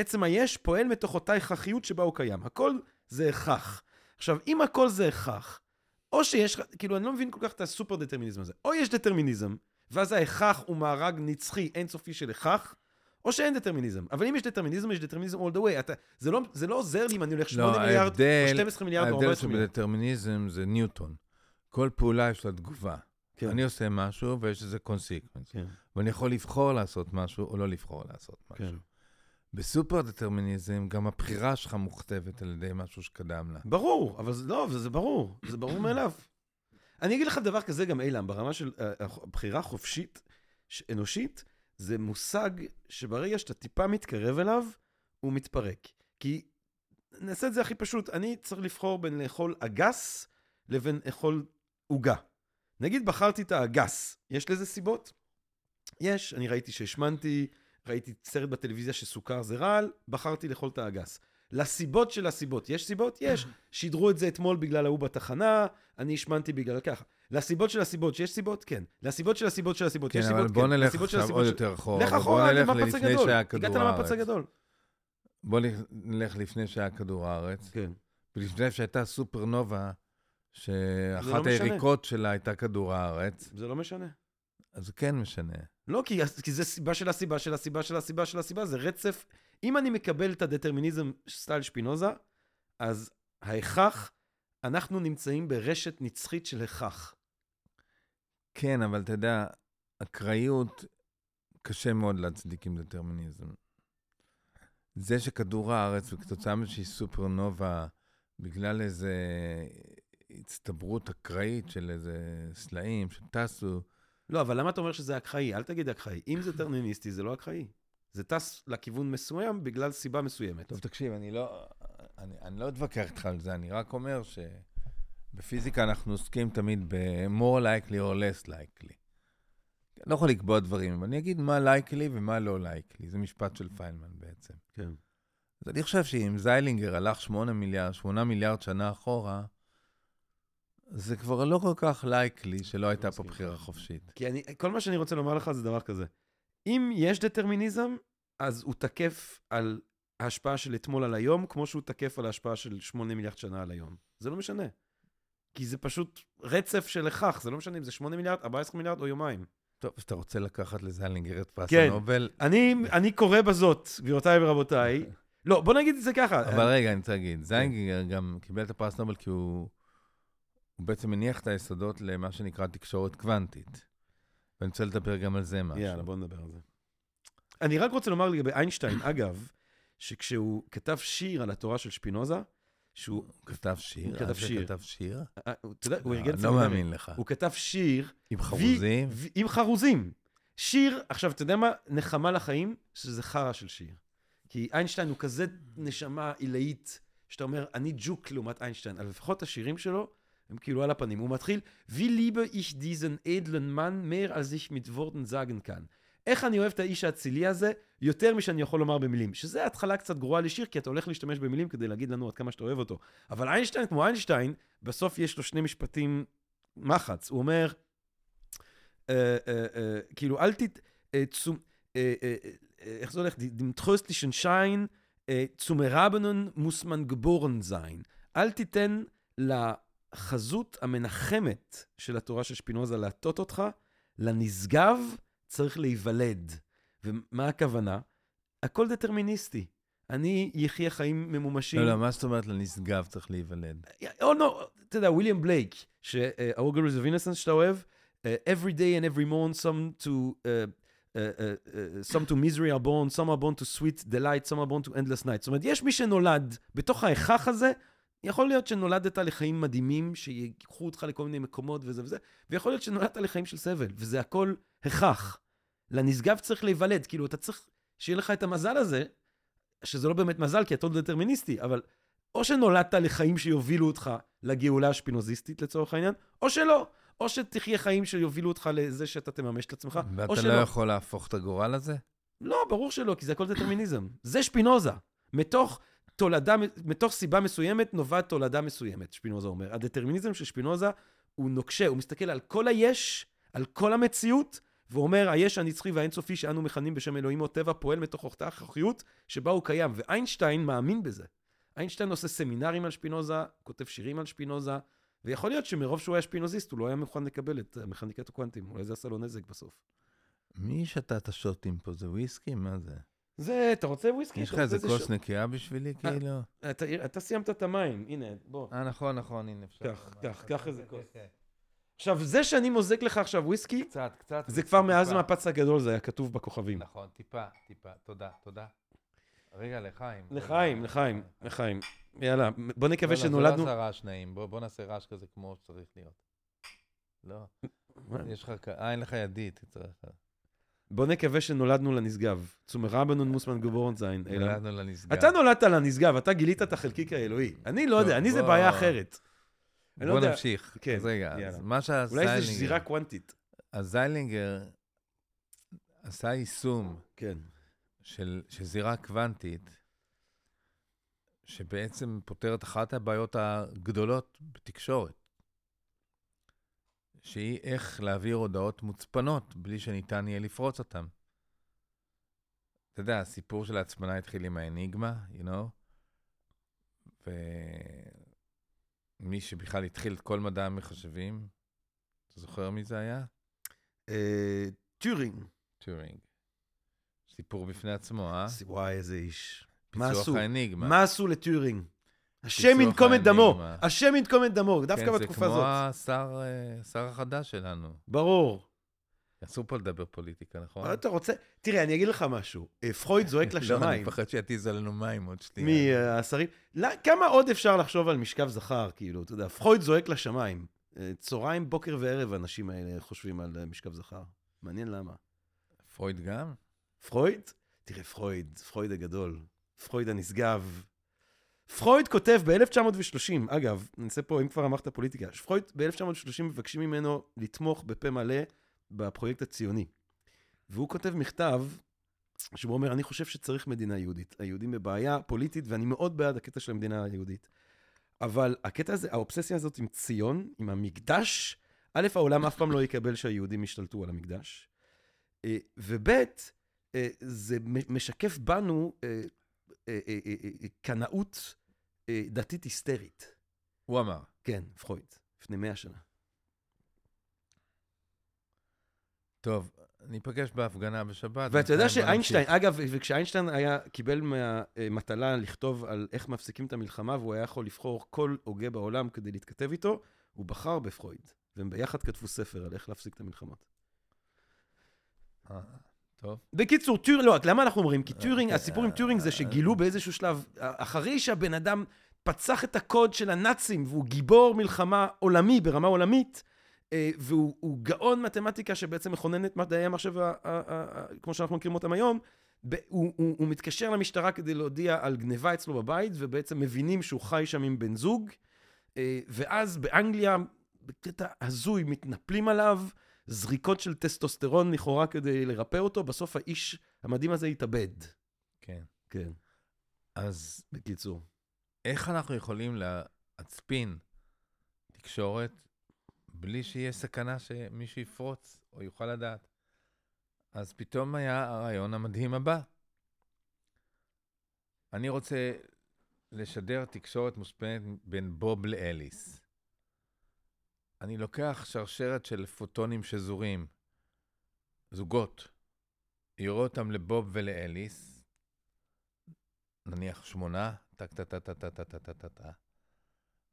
עצם היש, פועל מתוך אותה הכרחיות שבה הוא קיים. הכל זה הכרח. עכשיו, אם הכל זה הכרח, או שיש, כאילו, אני לא מבין כל כך את הסופר דטרמיניזם הזה. או יש דטרמיניזם, ואז ההכרח הוא מארג נצחי אינסופי של הכרח, או שאין דטרמיניזם. אבל אם יש דטרמיניזם, יש דטרמיניזם all the way. אתה, זה, לא, זה לא עוזר לי אם אני הולך 8 לא, מיליארד, או ההבדל- 12 מיליארד, או ההבדל 14 מיליארד. שבדטרמיניזם זה ניוטון. כל פעולה יש לה תגובה. כן. אני עושה משהו ויש לזה consequence. כן, ואני יכול לבחור לעשות משהו או לא לבחור לעשות משהו. כן. בסופר דטרמיניזם, גם הבחירה שלך מוכתבת על ידי משהו שקדם לה. ברור, אבל זה לא, זה, זה ברור, זה ברור מאליו. אני אגיד לך דבר כזה גם, אילן, ברמה של uh, בחירה חופשית, אנושית, זה מושג שברגע שאתה טיפה מתקרב אליו, הוא מתפרק. כי, נעשה את זה הכי פשוט, אני צריך לבחור בין לאכול אגס לבין לאכול עוגה. נגיד בחרתי את האגס, יש לזה סיבות? יש, אני ראיתי שהשמנתי, ראיתי סרט בטלוויזיה שסוכר זה רעל, בחרתי לאכול את האגס. לסיבות של הסיבות, יש סיבות? יש. שידרו את זה אתמול בגלל ההוא בתחנה, אני השמנתי בגלל ככה. לסיבות של הסיבות, שיש סיבות? כן. לסיבות של הסיבות של הסיבות, כן, יש סיבות? אבל בוא כן. נלך עכשיו עוד יותר אחורה. לך בוא אחורה נלך למפץ לפני הגדול. שהיה הגעת כדור למפץ הארץ. הגדול. בוא נלך לפני שהיה כדור הארץ. כן. ולפני שהייתה סופרנובה, לא שאחת משנה. היריקות שלה הייתה כדור הארץ, זה לא משנה. אז זה כן משנה. לא, כי, כי זה סיבה של הסיבה של הסיבה של הסיבה של הסיבה, זה רצף. אם אני מקבל את הדטרמיניזם סטייל שפינוזה, אז ההכרח, אנחנו נמצאים ברשת נצחית של הכרח. כן, אבל אתה יודע, אקראיות, קשה מאוד להצדיק עם דטרמיניזם. זה שכדור הארץ, וכתוצאה מאיזושהי סופרנובה, בגלל איזה הצטברות אקראית של איזה סלעים שטסו, לא, אבל למה אתה אומר שזה אקראי? אל תגיד אקראי. אם זה טרניניסטי, זה לא אקראי. זה טס לכיוון מסוים בגלל סיבה מסוימת. טוב, תקשיב, אני לא, אני, אני לא אתווכח איתך על זה, אני רק אומר שבפיזיקה אנחנו עוסקים תמיד ב-more likely or less likely. אני לא יכול לקבוע דברים, אבל אני אגיד מה likely ומה לא likely. זה משפט של פיינמן בעצם. כן. אז אני חושב שאם זיילינגר הלך 8 מיליארד, 8 מיליארד שנה אחורה, זה כבר לא כל כך likely שלא הייתה פה. בחירה חופשית. כי אני, כל מה שאני רוצה לומר לך זה דבר כזה. אם יש דטרמיניזם, אז הוא תקף על ההשפעה של אתמול על היום, כמו שהוא תקף על ההשפעה של 8 מיליארד שנה על היום. זה לא משנה. כי זה פשוט רצף של הכרח, זה לא משנה אם זה 8 מיליארד, 14 מיליארד או יומיים. טוב, אתה רוצה לקחת לזיילינגר את פרס כן. הנובל? אני, אני קורא בזאת, גבירותיי ורבותיי. לא, בוא נגיד את זה ככה. אבל רגע, אני רוצה להגיד, זיילינגר גם קיבל את הפרס נובל כי הוא, הוא בעצם הניח את היסודות למה שנקרא תקשורת קוונטית. ואני רוצה לדבר גם על זה משהו. יאללה, בוא נדבר על זה. אני רק רוצה לומר לגבי איינשטיין, אגב, שכשהוא כתב שיר על התורה של שפינוזה, שהוא, הוא כתב שיר? הוא כתב זה שיר. כתב שיר? אה, הוא- אתה יודע, הוא לא, ארגן אני לא סמינרים. מאמין לך. הוא כתב שיר, עם חרוזים? עם חרוזים. שיר, עכשיו, אתה יודע מה? נחמה לחיים, שזה חרא של שיר. כי איינשטיין הוא כזה נשמה עילאית, שאתה אומר, אני ג'וק לעומת איינשטיין, אבל לפחות השירים שלו, הם כאילו על הפנים. הוא מתחיל, wie liebe ich diesen edlen Mann mehr als ich Worten sagen kann. איך אני אוהב את האיש האצילי הזה, יותר משאני יכול לומר במילים. שזה התחלה קצת גרועה לשיר, כי אתה הולך להשתמש במילים כדי להגיד לנו עד כמה שאתה אוהב אותו. אבל איינשטיין, כמו איינשטיין, בסוף יש לו שני משפטים מחץ. הוא אומר, אה, אה, אה, כאילו, אל ת... אה, צום- אה, אה, איך זה הולך? Schein אה, צומרבנון מוסמן גבורן זין. אל תיתן לחזות המנחמת של התורה של שפינוזה להטות אותך, לנשגב צריך להיוולד. ומה הכוונה? הכל דטרמיניסטי. אני יחיה חיים ממומשים. לא, לא, מה זאת אומרת לנשגב צריך להיוולד? או לא, אתה יודע, וויליאם בלייק, שה-Organs of Innocence שאתה אוהב, uh, every day and every morn some to, uh, uh, uh, uh, some to misery are born, some are born to sweet delight, some are born to endless night. זאת אומרת, יש מי שנולד בתוך ההיכך הזה, יכול להיות שנולדת לחיים מדהימים, שיקחו אותך לכל מיני מקומות וזה וזה, ויכול להיות שנולדת לחיים של סבל, וזה הכל הכרח. לנשגב צריך להיוולד, כאילו, אתה צריך שיהיה לך את המזל הזה, שזה לא באמת מזל, כי הכל דטרמיניסטי, אבל או שנולדת לחיים שיובילו אותך לגאולה השפינוזיסטית לצורך העניין, או שלא. או שתחיה חיים שיובילו אותך לזה שאתה תממש את עצמך, או ואתה שלא. לא יכול להפוך את הגורל הזה? לא, ברור שלא, כי זה הכל דטרמיניזם. זה שפינוזה. מתוך תולדה, מתוך סיבה מסוימת נובעת תולדה מסוימת, שפינוזה אומר. הדטרמיניזם של שפינוזה הוא נוקשה, הוא מסתכל על כל היש, על כל המציאות, והוא אומר, היש הנצחי והאינסופי שאנו מכנים בשם אלוהים או טבע, פועל מתוך אותה הכרחיות שבה הוא קיים. ואיינשטיין מאמין בזה. איינשטיין עושה סמינרים על שפינוזה, כותב שירים על שפינוזה, ויכול להיות שמרוב שהוא היה שפינוזיסט, הוא לא היה מוכן לקבל את מכניקת הקוונטים, אולי זה עשה לו נזק בסוף. מי שתה את השוטים פה? זה וויסקי? מה זה? זה, אתה רוצה וויסקי? יש לך איזה כוס נקייה בשבילי, כאילו? אתה, אתה סיימת את המים, הנה, בוא. אה, נכון, נכון, הנה, אפשר. קח, קח, קח איזה כוס. עכשיו, זה שאני מוזג לך עכשיו וויסקי, קצת, קצת. זה כבר מאז. המפץ הגדול, זה היה כתוב בכוכבים. נכון, טיפה, טיפה. תודה, תודה. רגע, לחיים. לחיים, לחיים, לחיים. יאללה, בוא נקווה לא, לא, שנולדנו... זה לא עשה רעש נעים, בוא בוא נעשה רעש כזה כמו שצריך להיות. לא? יש לך, אה, אין לך ידית, צריך... בוא נקווה שנולדנו לנשגב. צומרבנון מוסמן גבורן זין. נולדנו לנשגב. אתה נולדת לנשגב, אתה גילית את החלקיק האלוהי. אני לא טוב, יודע, אני זה בעיה אחרת. לא בוא נמשיך. כן, רגע. אז מה שהזיילינגר... אולי זה זירה קוונטית. הזיילינגר עשה יישום כן. של, של זירה קוונטית, שבעצם פותרת אחת הבעיות הגדולות בתקשורת, שהיא איך להעביר הודעות מוצפנות בלי שניתן יהיה לפרוץ אותן. אתה יודע, הסיפור של ההצפנה התחיל עם האניגמה, you know, ומי שבכלל התחיל את כל מדע המחשבים, אתה זוכר מי זה היה? אה, טיורינג. סיפור בפני עצמו, אה? וואי, איזה איש. פיצוח? האניגמה. מה עשו לטיורינג? השם ינקום את דמו. השם ינקום את דמו, דווקא כן, בתקופה זה הזאת. כמו השר, אה, השר החדש שלנו. ברור. אסור פה לדבר פוליטיקה, נכון? אתה רוצה... תראה, אני אגיד לך משהו. אה, פרויד זועק לא, אני לשמיים. מפחד שיתיז עלינו מים עוד שנייה. מהשרים. לא, כמה עוד אפשר לחשוב על משכב זכר, כאילו, אתה יודע, פרויד זועק לשמיים. אה, צהריים, בוקר וערב האנשים האלה חושבים על אה, משכב זכר. מעניין למה. פרויד גם? פרויד? תראה, פרויד, פרויד הגדול. פרויד הנשגב. פרויד כותב ב-1930, אגב, נעשה פה, אם כבר אמרת פוליטיקה, פרויד ב-1930 מבקשים ממנו לתמוך בפה מלא בפרויקט הציוני. והוא כותב מכתב, שבו אומר, אני חושב שצריך מדינה יהודית. היהודים בבעיה פוליטית, ואני מאוד בעד הקטע של המדינה היהודית. אבל הקטע הזה, האובססיה הזאת עם ציון, עם המקדש, א', העולם אף פעם לא יקבל שהיהודים ישתלטו על המקדש, אה, וב', אה, זה משקף בנו אה, קנאות דתית היסטרית. הוא אמר. כן, פרויד, לפני מאה שנה. טוב, ניפגש בהפגנה בשבת. ואתה יודע שאיינשטיין. אגב, וכשאיינשטיין היה, קיבל מהמטלה לכתוב על איך מפסיקים את המלחמה, והוא היה יכול לבחור כל הוגה בעולם כדי להתכתב איתו, הוא בחר בפרויד. והם ביחד כתבו ספר על איך להפסיק את המלחמות. אה, טוב. בקיצור, טורינג, לא, למה אנחנו אומרים? כי טורינג, אוקיי, הסיפור עם טורינג זה שגילו באיזשהו שלב, אחרי שהבן אדם פצח את הקוד של הנאצים, והוא גיבור מלחמה עולמי, ברמה עולמית, אה, והוא הוא גאון מתמטיקה שבעצם מכונן את מדעי המחשב, כמו שאנחנו מכירים אותם היום, הוא, הוא, הוא מתקשר למשטרה כדי להודיע על גניבה אצלו בבית, ובעצם מבינים שהוא חי שם עם בן זוג, אה, ואז באנגליה, בקטע הזוי, מתנפלים עליו, זריקות של טסטוסטרון לכאורה כדי לרפא אותו, בסוף האיש המדהים הזה התאבד. כן. כן, אז בקיצור. איך אנחנו יכולים להצפין תקשורת בלי שיהיה סכנה שמישהו יפרוץ או יוכל לדעת? אז פתאום היה הרעיון המדהים הבא. אני רוצה לשדר תקשורת מוצפנת בין בוב לאליס. אני לוקח שרשרת של פוטונים שזורים, זוגות, יורה אותם לבוב ולאליס, נניח שמונה, טק טק טק טק טק טק טק טק.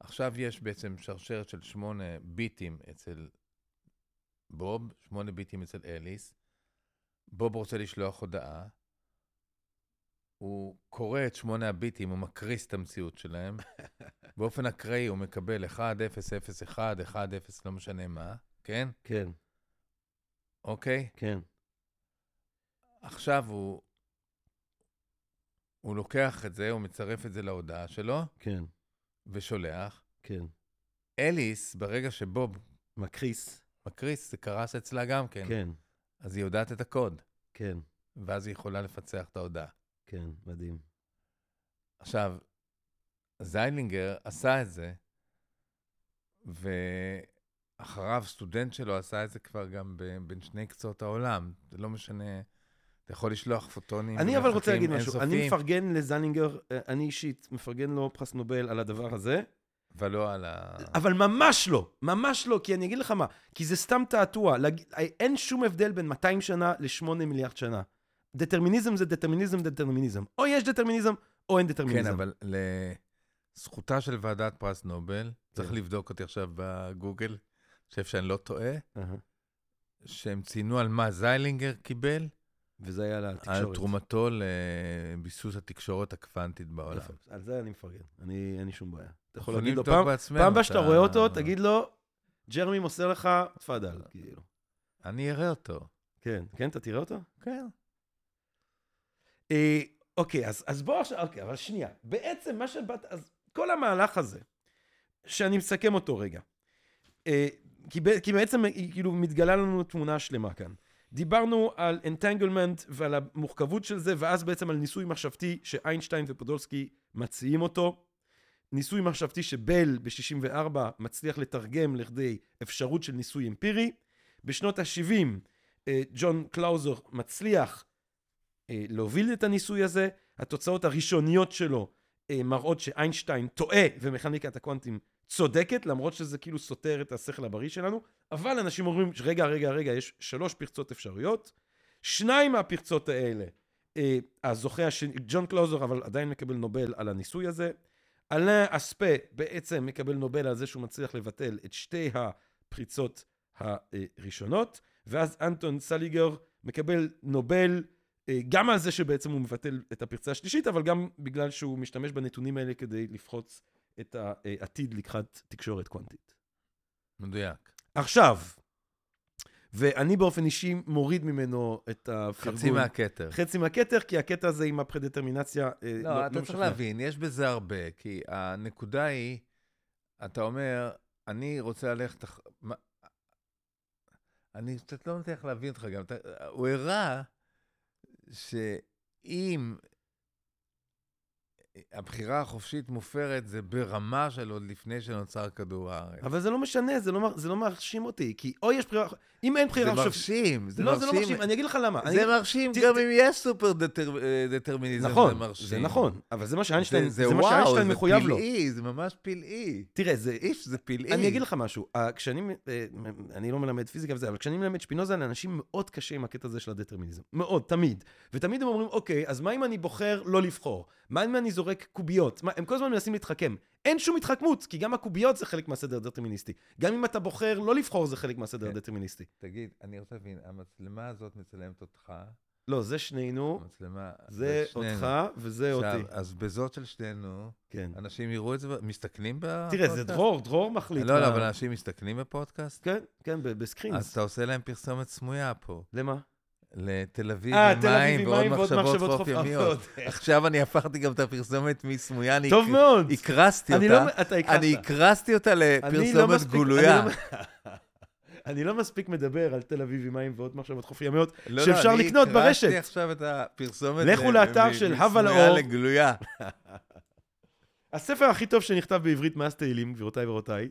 עכשיו יש בעצם שרשרת של שמונה ביטים אצל בוב, שמונה ביטים אצל אליס. בוב רוצה לשלוח הודעה, הוא קורא את שמונה הביטים, הוא מקריס את המציאות שלהם. באופן אקראי הוא מקבל 1, 0, 0, 1, 1, 0, לא משנה מה, כן? כן, אוקיי? כן. עכשיו הוא, הוא לוקח את זה, הוא מצרף את זה להודעה שלו, כן, ושולח. כן. אליס, ברגע שבוב מקריס. מקריס, זה קרס אצלה גם כן. כן, אז היא יודעת את הקוד, כן, ואז היא יכולה לפצח את ההודעה. כן, מדהים. עכשיו, זיילינגר עשה את זה, ואחריו סטודנט שלו עשה את זה כבר גם ב- בין שני קצות העולם. זה לא משנה, אתה יכול לשלוח פוטונים. אני אבל רוצה להגיד משהו. אני מפרגן לזנינגר, אה, אני אישית מפרגן לו פרס נובל על הדבר הזה, ולא על ה... אבל ממש לא, ממש לא, כי אני אגיד לך מה, כי זה סתם תעתוע. להג- אין שום הבדל בין 200 שנה ל-8 מיליארד שנה. דטרמיניזם זה דטרמיניזם, דטרמיניזם. או יש דטרמיניזם, או אין דטרמיניזם. כן, אבל לזכותה של ועדת פרס נובל, צריך כן. לבדוק אותי עכשיו בגוגל, חושב שאני לא טועה, אהה. שהם ציינו על מה זיילינגר קיבל, וזה היה על לתקשורת. תרומתו לביסוס התקשורת הקוונטית בעולם. יפה, על זה אני מפרגן, אני, אין לי שום בעיה. אתה יכול להגיד לו, פעם, פעם הבאה שאתה אתה- רואה אותו, תגיד לו, ג'רמי מוסר לך, תפאדל, כאילו. אני אראה אותו. כן, כן, אתה תראה אותו? כן. אה, אוקיי, אז, אז בוא עכשיו, אוקיי, אבל שנייה. בעצם מה שבאת, אז כל המהלך הזה, שאני מסכם אותו רגע, אה, כי, ב, כי בעצם היא כאילו מתגלה לנו תמונה שלמה כאן. דיברנו על entanglement ועל המורכבות של זה, ואז בעצם על ניסוי מחשבתי שאיינשטיין ופודולסקי מציעים אותו. ניסוי מחשבתי שבל ב-64 מצליח לתרגם לכדי אפשרות של ניסוי אמפירי. בשנות ה-70 ג'ון קלאוזר מצליח אה, להוביל את הניסוי הזה. התוצאות הראשוניות שלו אה, מראות שאיינשטיין טועה ומכניקת הקוונטים צודקת, למרות שזה כאילו סותר את השכל הבריא שלנו, אבל אנשים אומרים, רגע, רגע, רגע, יש שלוש פרצות אפשריות. שניים מהפרצות האלה, אה, הזוכה השני, ג'ון קלאוזר, אבל עדיין מקבל נובל על הניסוי הזה. אלן אספה בעצם מקבל נובל על זה שהוא מצליח לבטל את שתי הפריצות הראשונות, ואז אנטון זיילינגר מקבל נובל אה, גם על זה שבעצם הוא מבטל את הפרצה השלישית, אבל גם בגלל שהוא משתמש בנתונים האלה כדי לפחוץ את העתיד לקראת תקשורת קוונטית. מדויק. עכשיו, ואני באופן אישי מוריד ממנו את הפרגון. חצי מהכתר. חצי מהכתר, כי הקטע הזה עם הפרדטרמינציה אה, לא, אתה צריך משכנע. להבין, יש בזה הרבה, כי הנקודה היא, אתה אומר, אני רוצה ללכת... אני קצת לא מצליח להבין אותך גם. אתה- הוא הראה שאם הבחירה החופשית מופרת, זה ברמה של עוד לפני שנוצר כדור הארץ. אבל זה לא משנה, זה לא, זה לא מרשים אותי, כי או יש בחירה, אם אין זה בחירה חופשית... מרשים, זה לא, מרשים. זה לא מרשים, אני אגיד לך למה. אני זה אגיד- מרשים ת- גם ת- אם יש סופר דטר- אה, דטרמיניזם, נכון, זה מרשים. זה נכון, אבל זה מה שאיינשטיין, זה, זה מה וואו, שאיינשטיין זה מחויב לו. פלאי, זה ממש פלאי. תראה, זה... איף, זה פלאי. אני אגיד לך משהו, אה, כשאני, אה, אני לא מלמד פיזיקה וזה, אבל כשאני מלמד שפינוזה, לאנשים מאוד קשה עם הקטע הזה של הדטרמיניזם. מאוד, תמיד. ותמיד הם אומרים, אוקיי, אז מה אם אני בוחר לא לבחור? מה אם אני זורק קוביות? מה, הם כל הזמן מנסים להתחכם. אין שום התחכמות, כי גם הקוביות זה חלק מהסדר הדטרמיניסטי. גם אם אתה בוחר לא לבחור זה חלק מהסדר כן. הדטרמיניסטי. תגיד, אני רוצה להבין, המצלמה הזאת מצלמת אותך, לא, זה שנינו, המצלמה... זה שנינו. אותך וזה עכשיו, אותי. אז בזאת של שנינו, כן. אנשים יראו את זה, מסתכלים בפודקאסט? תראה, זה דרור, דרור מחליט. לא, לא, מה- אבל אנשים מסתכלים בפודקאסט? כן, כן, ב- אז בסקרינס. אתה עושה להם פרסומת סמויה פה. למה? לתל אביב אה, עם מים ועוד מחשבות חוף ימיות. עכשיו אני הפכתי גם את הפרסומת מסמויה, אני טוב מאוד. הקרסתי אני אותה. לא. אני הקרסתי אותה אני לא לפרסומת מספיק- גלויה. אני לא- אני לא מספיק מדבר על תל אביב עם מים ועוד מחשבות חוף ימיות, לא, לא, שאפשר אני לקנות ברשת. הקרסתי עכשיו את הפרסומת. לכו לאתר של מסמויה הווה לאור. לגלויה. הספר הכי טוב שנכתב בעברית מאז תהילים, גבירותיי ורבותיי.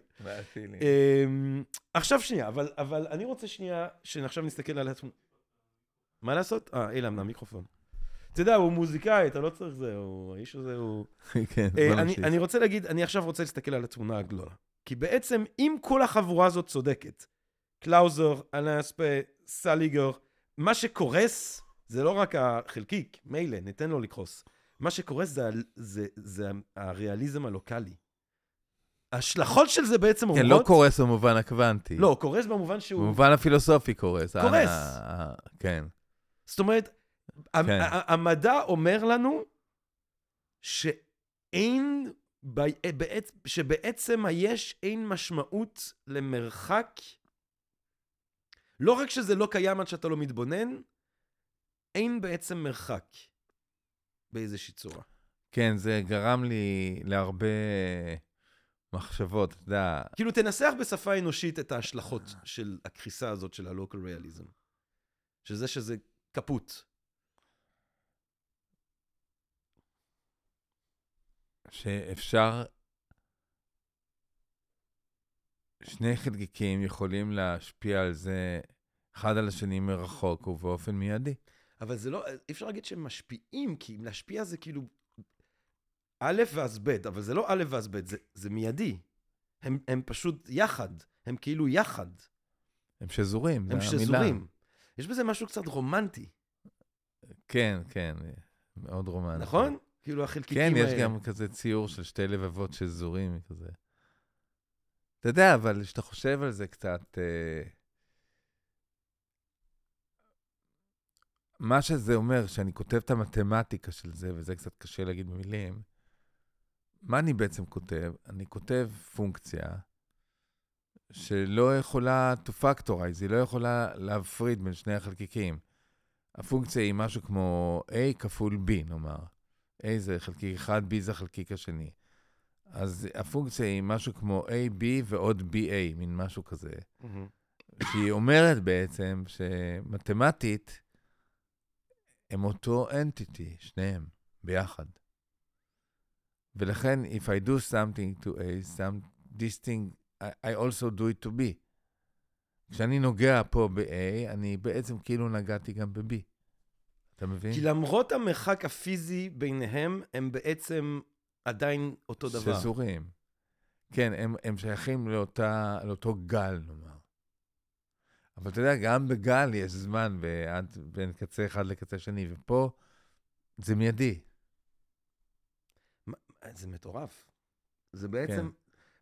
אמ, עכשיו שנייה, אבל, אבל אני רוצה שנייה, שעכשיו נסתכל על התמונה. מה לעשות? אה, אילן, המיקרופון. אתה יודע, הוא מוזיקאי, אתה לא צריך זה, הוא- האיש הזה הוא... כן, אה, בוא אני, נמשיך. אני רוצה להגיד, אני עכשיו רוצה להסתכל על התמונה הגדולה. כי בעצם, אם כל החבורה הזאת צודקת, קלאוזר, אנספה, סליגר, מה שקורס זה לא רק החלקיק, מילא, ניתן לו לקרוס. מה שקורס זה, זה, זה הריאליזם הלוקאלי. ההשלכות של זה בעצם כן, אומרות... לא קורס במובן הקוונטי. לא, קורס במובן שהוא... במובן הפילוסופי קורס. קורס. ה- ה- כן. זאת אומרת, כן. המדע אומר לנו שאין, בעת- שבעצם היש אין משמעות למרחק. לא רק שזה לא קיים עד שאתה לא מתבונן, אין בעצם מרחק באיזושהי צורה. כן, זה גרם לי להרבה מחשבות, אתה יודע. כאילו, תנסח בשפה אנושית את ההשלכות של הקריסה הזאת של הלוקל ריאליזם. של זה שזה קפוט. שאפשר... שני חלקיקים יכולים להשפיע על זה אחד על השני מרחוק ובאופן מיידי. אבל זה לא, אי אפשר להגיד שהם משפיעים, כי אם להשפיע זה כאילו א' ואז ב', אבל זה לא א' ואז ב', זה, זה מיידי. הם, הם פשוט יחד, הם כאילו יחד, הם שזורים, הם זה המילה. שזורים. יש בזה משהו קצת רומנטי, כן, כן, מאוד רומנטי. נכון? כאילו החלקיקים כן, יש האלה. גם כזה ציור של שתי לבבות שזורים כזה. אתה יודע, אבל כשאתה חושב על זה קצת, אה, מה שזה אומר, שאני כותב את המתמטיקה של זה, וזה קצת קשה להגיד במילים, מה אני בעצם כותב? אני כותב פונקציה שלא יכולה to factorize, היא לא יכולה להפריד בין שני החלקיקים. הפונקציה היא משהו כמו a כפול b, נאמר. a זה חלקיק אחד, b זה החלקיק השני. אז הפונקציה היא משהו כמו AB ועוד BA, מין משהו כזה. שהיא אומרת בעצם שמתמטית הם אותו entity, שניהם, ביחד. ולכן, if I do something to A, some, thing, I, also do it to B. כשאני נוגע פה ב-A, אני בעצם כאילו נגעתי גם ב-B. אתה מבין? כי למרות המרחק הפיזי ביניהם, הם בעצם עדיין אותו דבר. שזורים. כן, הם, הם שייכים לאותה, לאותו גל, נאמר. אבל אתה יודע, גם בגל יש זמן ועד, בין קצה אחד לקצה שני, ופה זה מיידי. זה מטורף. זה בעצם...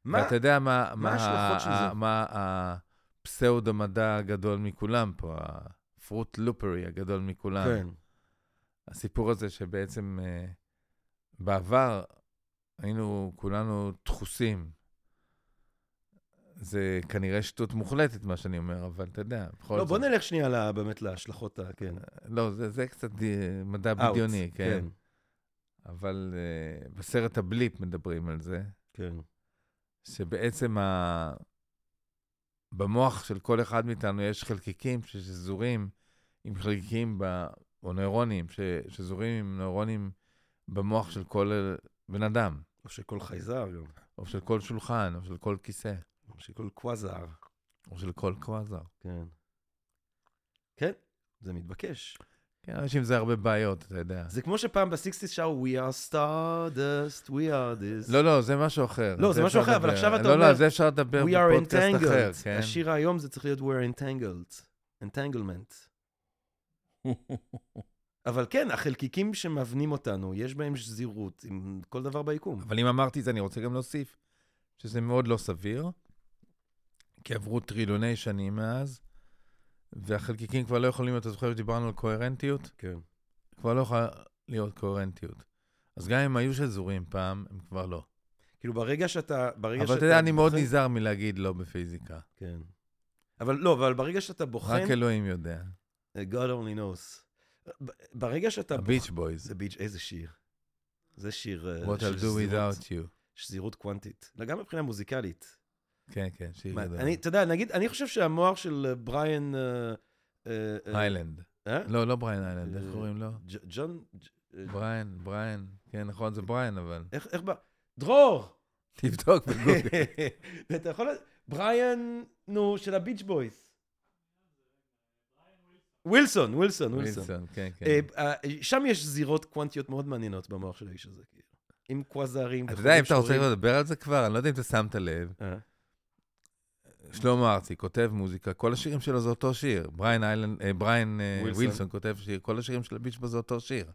מה? ואתה יודע מה, מה של ה-? מה הפסאודו-מדע הגדול מכולם פה, הפרוט לופרי הגדול מכולם. כן. הסיפור הזה שבעצם אה, בעבר היינו כולנו דחוסים. זה כנראה שטות מוחלטת, מה שאני אומר, אבל אתה יודע, בכל לא, זאת. בוא נלך שנייה ל- באמת להשלכות ה... כן. לא, זה, זה קצת די- מדע Out, בדיוני, כן. אבל uh, בסרט הבליפ מדברים על זה, כן. שבעצם ה... במוח של כל אחד מאיתנו יש חלקיקים ששזורים עם חלקיקים, ב... או נוירונים, ש... שזורים עם נוירונים במוח של כל בן אדם, או שכל חייזר גם. או של כל שולחן, או של כל כיסא, או שכל קוואזר. או של כל קוואזר. כן. כן, זה מתבקש. כן, אנשים זה הרבה בעיות, אתה יודע. זה כמו שפעם בסיקסטיס שרו, We are stardust, we are this. לא, לא, זה משהו אחר. לא, זה משהו אחר, אבל. עכשיו אתה לא, אומר, לא, זה אפשר לדבר בפודקאסט אחר. כן? השיר היום זה צריך להיות We are entangled. entanglement. אבל כן, החלקיקים שמבנים אותנו, יש בהם שזירות עם כל דבר ביקום. אבל אם אמרתי את זה, אני רוצה גם להוסיף שזה מאוד לא סביר, כי עברו טריליוני שנים מאז, והחלקיקים כבר לא יכולים, אתה זוכר שדיברנו על קוהרנטיות? כן. כבר לא יכולה להיות קוהרנטיות. אז גם אם היו שזורים פעם, הם כבר לא. כאילו ברגע שאתה... ברגע אבל אתה יודע, אני מאוד נזהר מלהגיד לא בפיזיקה. כן. אבל לא, אבל ברגע שאתה בוחן... רק אלוהים יודע. God only knows. ברגע שאתה... הביץ' בויז. זה ביץ', איזה שיר. זה שיר אה, What I'll do without you. שזירות קוונטית. גם מבחינה מוזיקלית. כן, כן, שיר מה, גדול. אני, אתה יודע, נגיד, אני חושב שהמוח של אה, בריאן... אה, אה, איילנד. לא, לא בריין איילנד, איך קוראים לו? ג'ון... בריין, בריין. כן, נכון, זה בריין, אבל... איך, ב... דרור! תבדוק בגוגל. אתה יכול... בריאן, נו, של ה Beach Boys. ווילסון, ווילסון, ווילסון. כן, כן. שם יש זירות קוונטיות מאוד מעניינות במוח של האיש הזה, כאילו. עם קווזרים. אתה יודע, אם אתה רוצה לדבר על זה כבר, אני לא יודע אם אתה שמת לב, שלמה ארצי כותב מוזיקה, כל השירים שלו זה אותו שיר. בריין איילנד, אה, בריין אה, ווילסון. ווילסון כותב שיר, כל השירים של ה Beach Boys זה אותו שיר.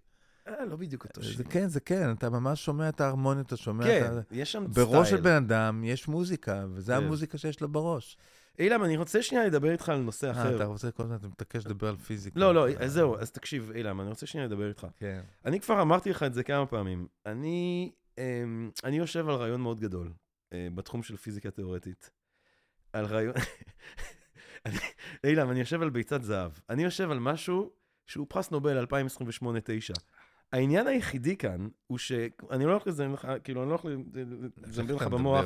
אה, לא בדיוק אותו שיר. זה כן, זה כן, אתה ממש שומע את ההרמוניות, אתה שומע את כן, ה... יש שם בראש של סטייל. בן אדם יש מוזיקה, וזה כן. המוזיקה שיש לו בראש. אילם, אני רוצה שנייה לדבר איתך על נושא אה, אחר. אתה רוצה כל הזמן, אתה מתעקש לדבר על פיזיקה. לא, לא, אה, אז זהו, אז תקשיב, אילם, אני רוצה שנייה לדבר איתך. כן. אני כבר אמרתי לך את זה כמה פעמים. אני, אמ, אני יושב על רעיון מאוד גדול אה, בתחום של פיזיקה תיאורטית. על רעיון... אני- אילם, אני יושב על ביצת זהב. אני יושב על משהו שהוא פרס נובל 2028-9. העניין היחידי כאן הוא שאני לא הולך לזמן לך, כאילו, אני לא הולך לזמבר לך במוח?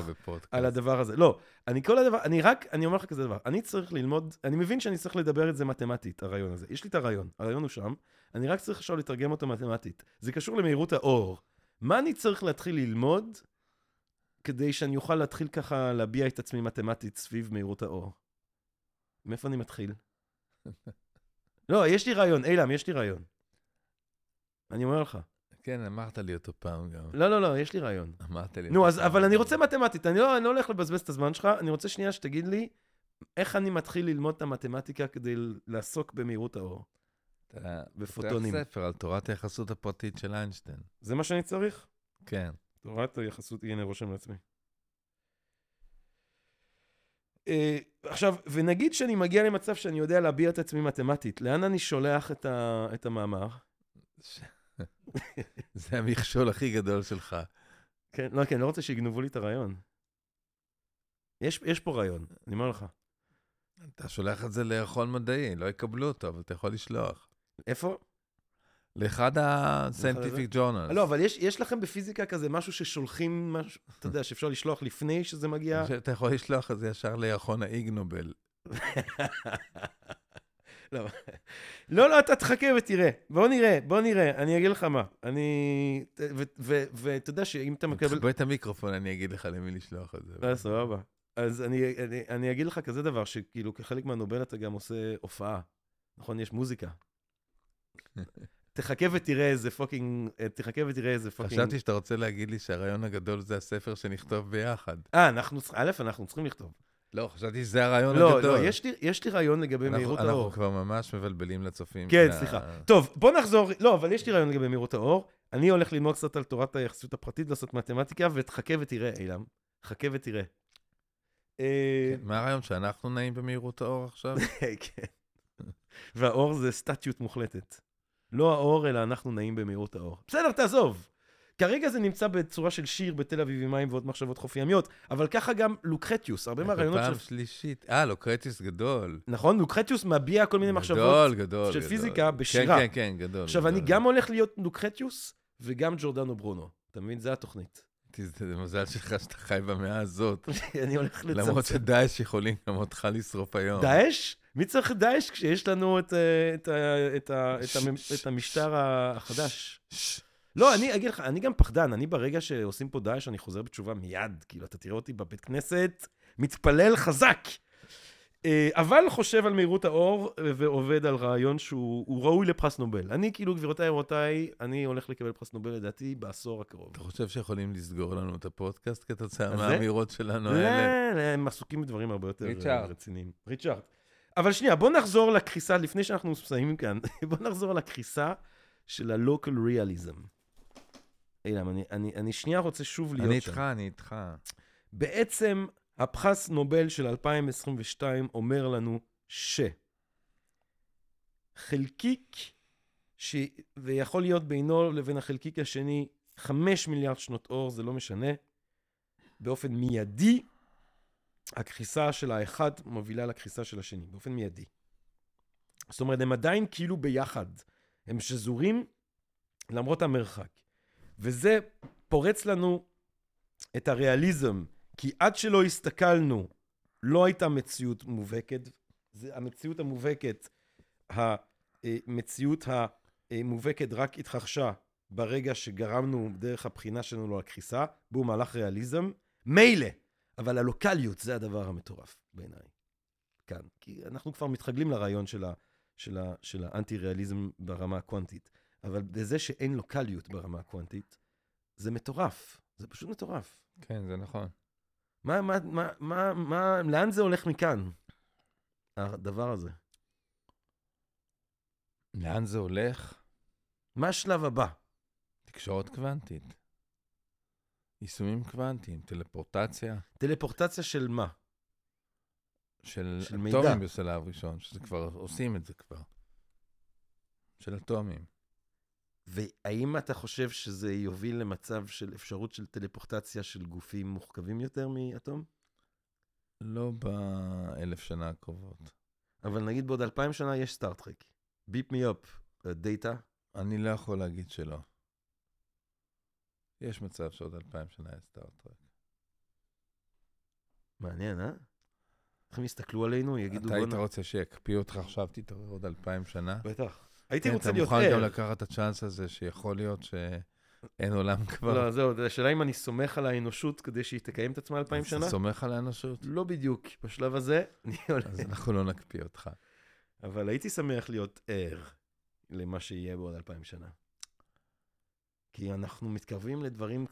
על הדבר הזה. לא, אני כל הדבר, אני רק, אני אומר לך כזה דבר, אני צריך ללמוד, אני מבין שאני צריך לדבר את זה מתמטית, הרעיון הזה. יש לי את הרעיון, הרעיון הוא שם, אני רק צריך עכשיו לתרגם אותו מתמטית. זה קשור למהירות האור. מה אני צריך להתחיל ללמוד כדי שאני אוכל להתחיל ככה להביע את עצמי מתמטית סביב מהירות האור? מאיפה אני מתחיל? לא, יש לי רעיון, אילם, יש לי רעיון. אני אומר לך. כן, אמרת לי אותו פעם גם. לא, לא, לא, יש לי רעיון. אמרת לי. נו, אז, פעם. אבל אני רוצה מתמטית, אני לא, אני לא הולך לבזבז את הזמן שלך, אני רוצה שנייה שתגיד לי איך אני מתחיל ללמוד את המתמטיקה כדי לעסוק במהירות האור. אתה בפוטונים. פותח ספר על תורת היחסות הפרטית של איינשטיין. זה מה שאני צריך? כן. תורת היחסות, הנה רושם לעצמי. Uh, עכשיו, ונגיד שאני מגיע למצב שאני יודע להביע את עצמי מתמטית, לאן אני שולח את, ה, את המאמר? זה המכשול הכי גדול שלך. כן, לא, כן, לא רוצה שיגנבו לי את הרעיון. יש, יש פה רעיון, אני אומר לך. אתה שולח את זה לירחון מדעי, לא יקבלו אותו, אבל אתה יכול לשלוח. איפה? לאחד ה-scientific journals. לא, אבל יש, יש לכם בפיזיקה כזה משהו ששולחים משהו, אתה יודע, שאפשר לשלוח לפני שזה מגיע? אתה יכול לשלוח את זה ישר לירחון האיגנובל. לא, לא, לא, אתה תחכה ותראה. בוא נראה, בוא נראה, אני אגיד לך מה. אני... ואתה יודע שאם אתה מקבל... תכבה את המיקרופון, אני אגיד לך למי לשלוח את זה. לא, סבבה. אז אני, אני, אני אגיד לך כזה דבר, שכאילו כחלק מהנובל אתה גם עושה הופעה. נכון? יש מוזיקה. תחכה ותראה איזה fucking... תחכה ותראה איזה fucking... חשבתי שאתה רוצה להגיד לי שהרעיון הגדול זה הספר שנכתוב ביחד. אה, אנחנו... א', אנחנו צריכים לכתוב. לא, חשבתי שזה הרעיון לא, הגדול. לא, יש לי, יש לי רעיון לגבי אנחנו- מהירות אנחנו האור. כבר ממש מבלבלים לצופים. כן, שה- סליחה. טוב, בוא נחזור, לא, אבל יש לי רעיון לגבי מהירות האור. אני הולך ללמוד קצת על תורת היחסות הפרטית, לעשות מתמטיקה, ותחכה ותראה, אילם. חכה ותראה. אה, מה הרעיון, שאנחנו נעים במהירות האור עכשיו? כן. והאור זה סטטיות מוחלטת. לא האור, אלא אנחנו נעים במהירות האור. בסדר, תעזוב. כרגע זה נמצא בצורה של שיר בתל אביב עם מים ועוד מחשבות חוף ימיות, אבל ככה גם לוקרטיוס, הרבה מהרעיונות פעם של... שלישית. אה, לוקרטיוס גדול. נכון? לוקרטיוס מביע כל מיני מחשבות. גדול, גדול. של גדול. פיזיקה כן, בשירה. כן, כן, גדול. עכשיו, אני גדול. גם הולך להיות לוקרטיוס וגם ג'ורדנו ברונו. אתה מבין? זה התוכנית. זה מזל שלך שאתה חי במאה הזאת. אני הולך לצמצם. למרות שדאעש יכולים גם אותך לשרוף היום. דאעש? מי צריך דאעש כשיש לנו את, אה, את, את, את, את המשטר החדש? לא, אני אגיד לך, אני גם פחדן. אני ברגע שעושים פה דאעש, אני חוזר בתשובה מיד. כאילו, אתה תראה אותי בבית כנסת, מתפלל חזק. אה, אבל חושב על מהירות האור ועובד על רעיון שהוא הוא ראוי לפרס נובל. אני, כאילו, גבירותיי ורבותיי, אני הולך לקבל פרס נובל, לדעתי, בעשור הקרוב. אתה חושב שיכולים לסגור לנו את הפודקאסט כתוצאה מהאמירות שלנו לא, האלה? לא, הם עסוקים בדברים הרבה יותר אה, ריצ'ארד. רציניים. ריצ'ארד. אבל שנייה, בוא נחזור לקריסה, לפני שאנחנו מסיימים כאן, בוא נחזור לקריסה של ה-local realism. אילם, אני, אני, אני שנייה רוצה שוב להיות אני שם. איתך, אני איתך. בעצם, הפרס נובל של 2022 אומר לנו ש... חלקיק, ש... ויכול להיות בינו לבין החלקיק השני 5 מיליארד שנות אור, זה לא משנה, באופן מיידי, הקריסה של האחד מובילה לקריסה של השני, באופן מיידי. זאת אומרת, הם עדיין כאילו ביחד. הם שזורים למרות המרחק. וזה פורץ לנו את הריאליזם, כי עד שלא הסתכלנו, לא הייתה מציאות מובהקת. זה, המציאות המובהקת, המציאות המובהקת רק התרחשה ברגע שגרמנו דרך הבחינה שלנו לקריסה, בואו מהלך ריאליזם. מילא, אבל הלוקאליות זה הדבר המטורף בעיניי. כאן. כי אנחנו כבר מתרגלים לרעיון של, ה, של, ה, של האנטי-ריאליזם ברמה הקוונטית. אבל בזה שאין לו קליות ברמה הקוונטית, זה מטורף. זה פשוט מטורף. כן, זה נכון. מה, מה, מה, מה, מה, לאן זה הולך מכאן, הדבר הזה? לאן זה הולך? מה השלב הבא? תקשורת קוונטית. יישומים קוונטיים, טלפורטציה טלפורטציה של מה? של, של מידע. אטומים בשלב ראשון, שזה כבר, עושים את זה כבר. של אטומים. והאם אתה חושב שזה יוביל למצב של אפשרות של טלפורטציה של גופים מורכבים יותר מאטום? לא באלף שנה הקרובות. אבל נגיד בעוד אלפיים שנה יש Star Trek. Beam me up, Data. אני לא יכול להגיד שלא. יש מצב שעוד אלפיים שנה יש Star Trek. מעניין, אה? איך הם יסתכלו עלינו, יגידו אתה היית. רוצה שיקפיאו אותך עכשיו, תתעורר עוד אלפיים שנה? בטח. הייתי כן, רוצה להיות אתה מוכן גם. לקחת את הצ'אנס הזה שיכול להיות שאין עולם כבר? לא, זהו, השאלה אם אני סומך על האנושות כדי שהיא תקיים את עצמה אלפיים שנה? אתה סומך על האנושות? לא בדיוק. בשלב הזה, אני הולך. אז אנחנו לא נקפיא אותך. אבל הייתי שמח להיות ער למה שיהיה בעוד אלפיים שנה. כי אנחנו מתקרבים לדברים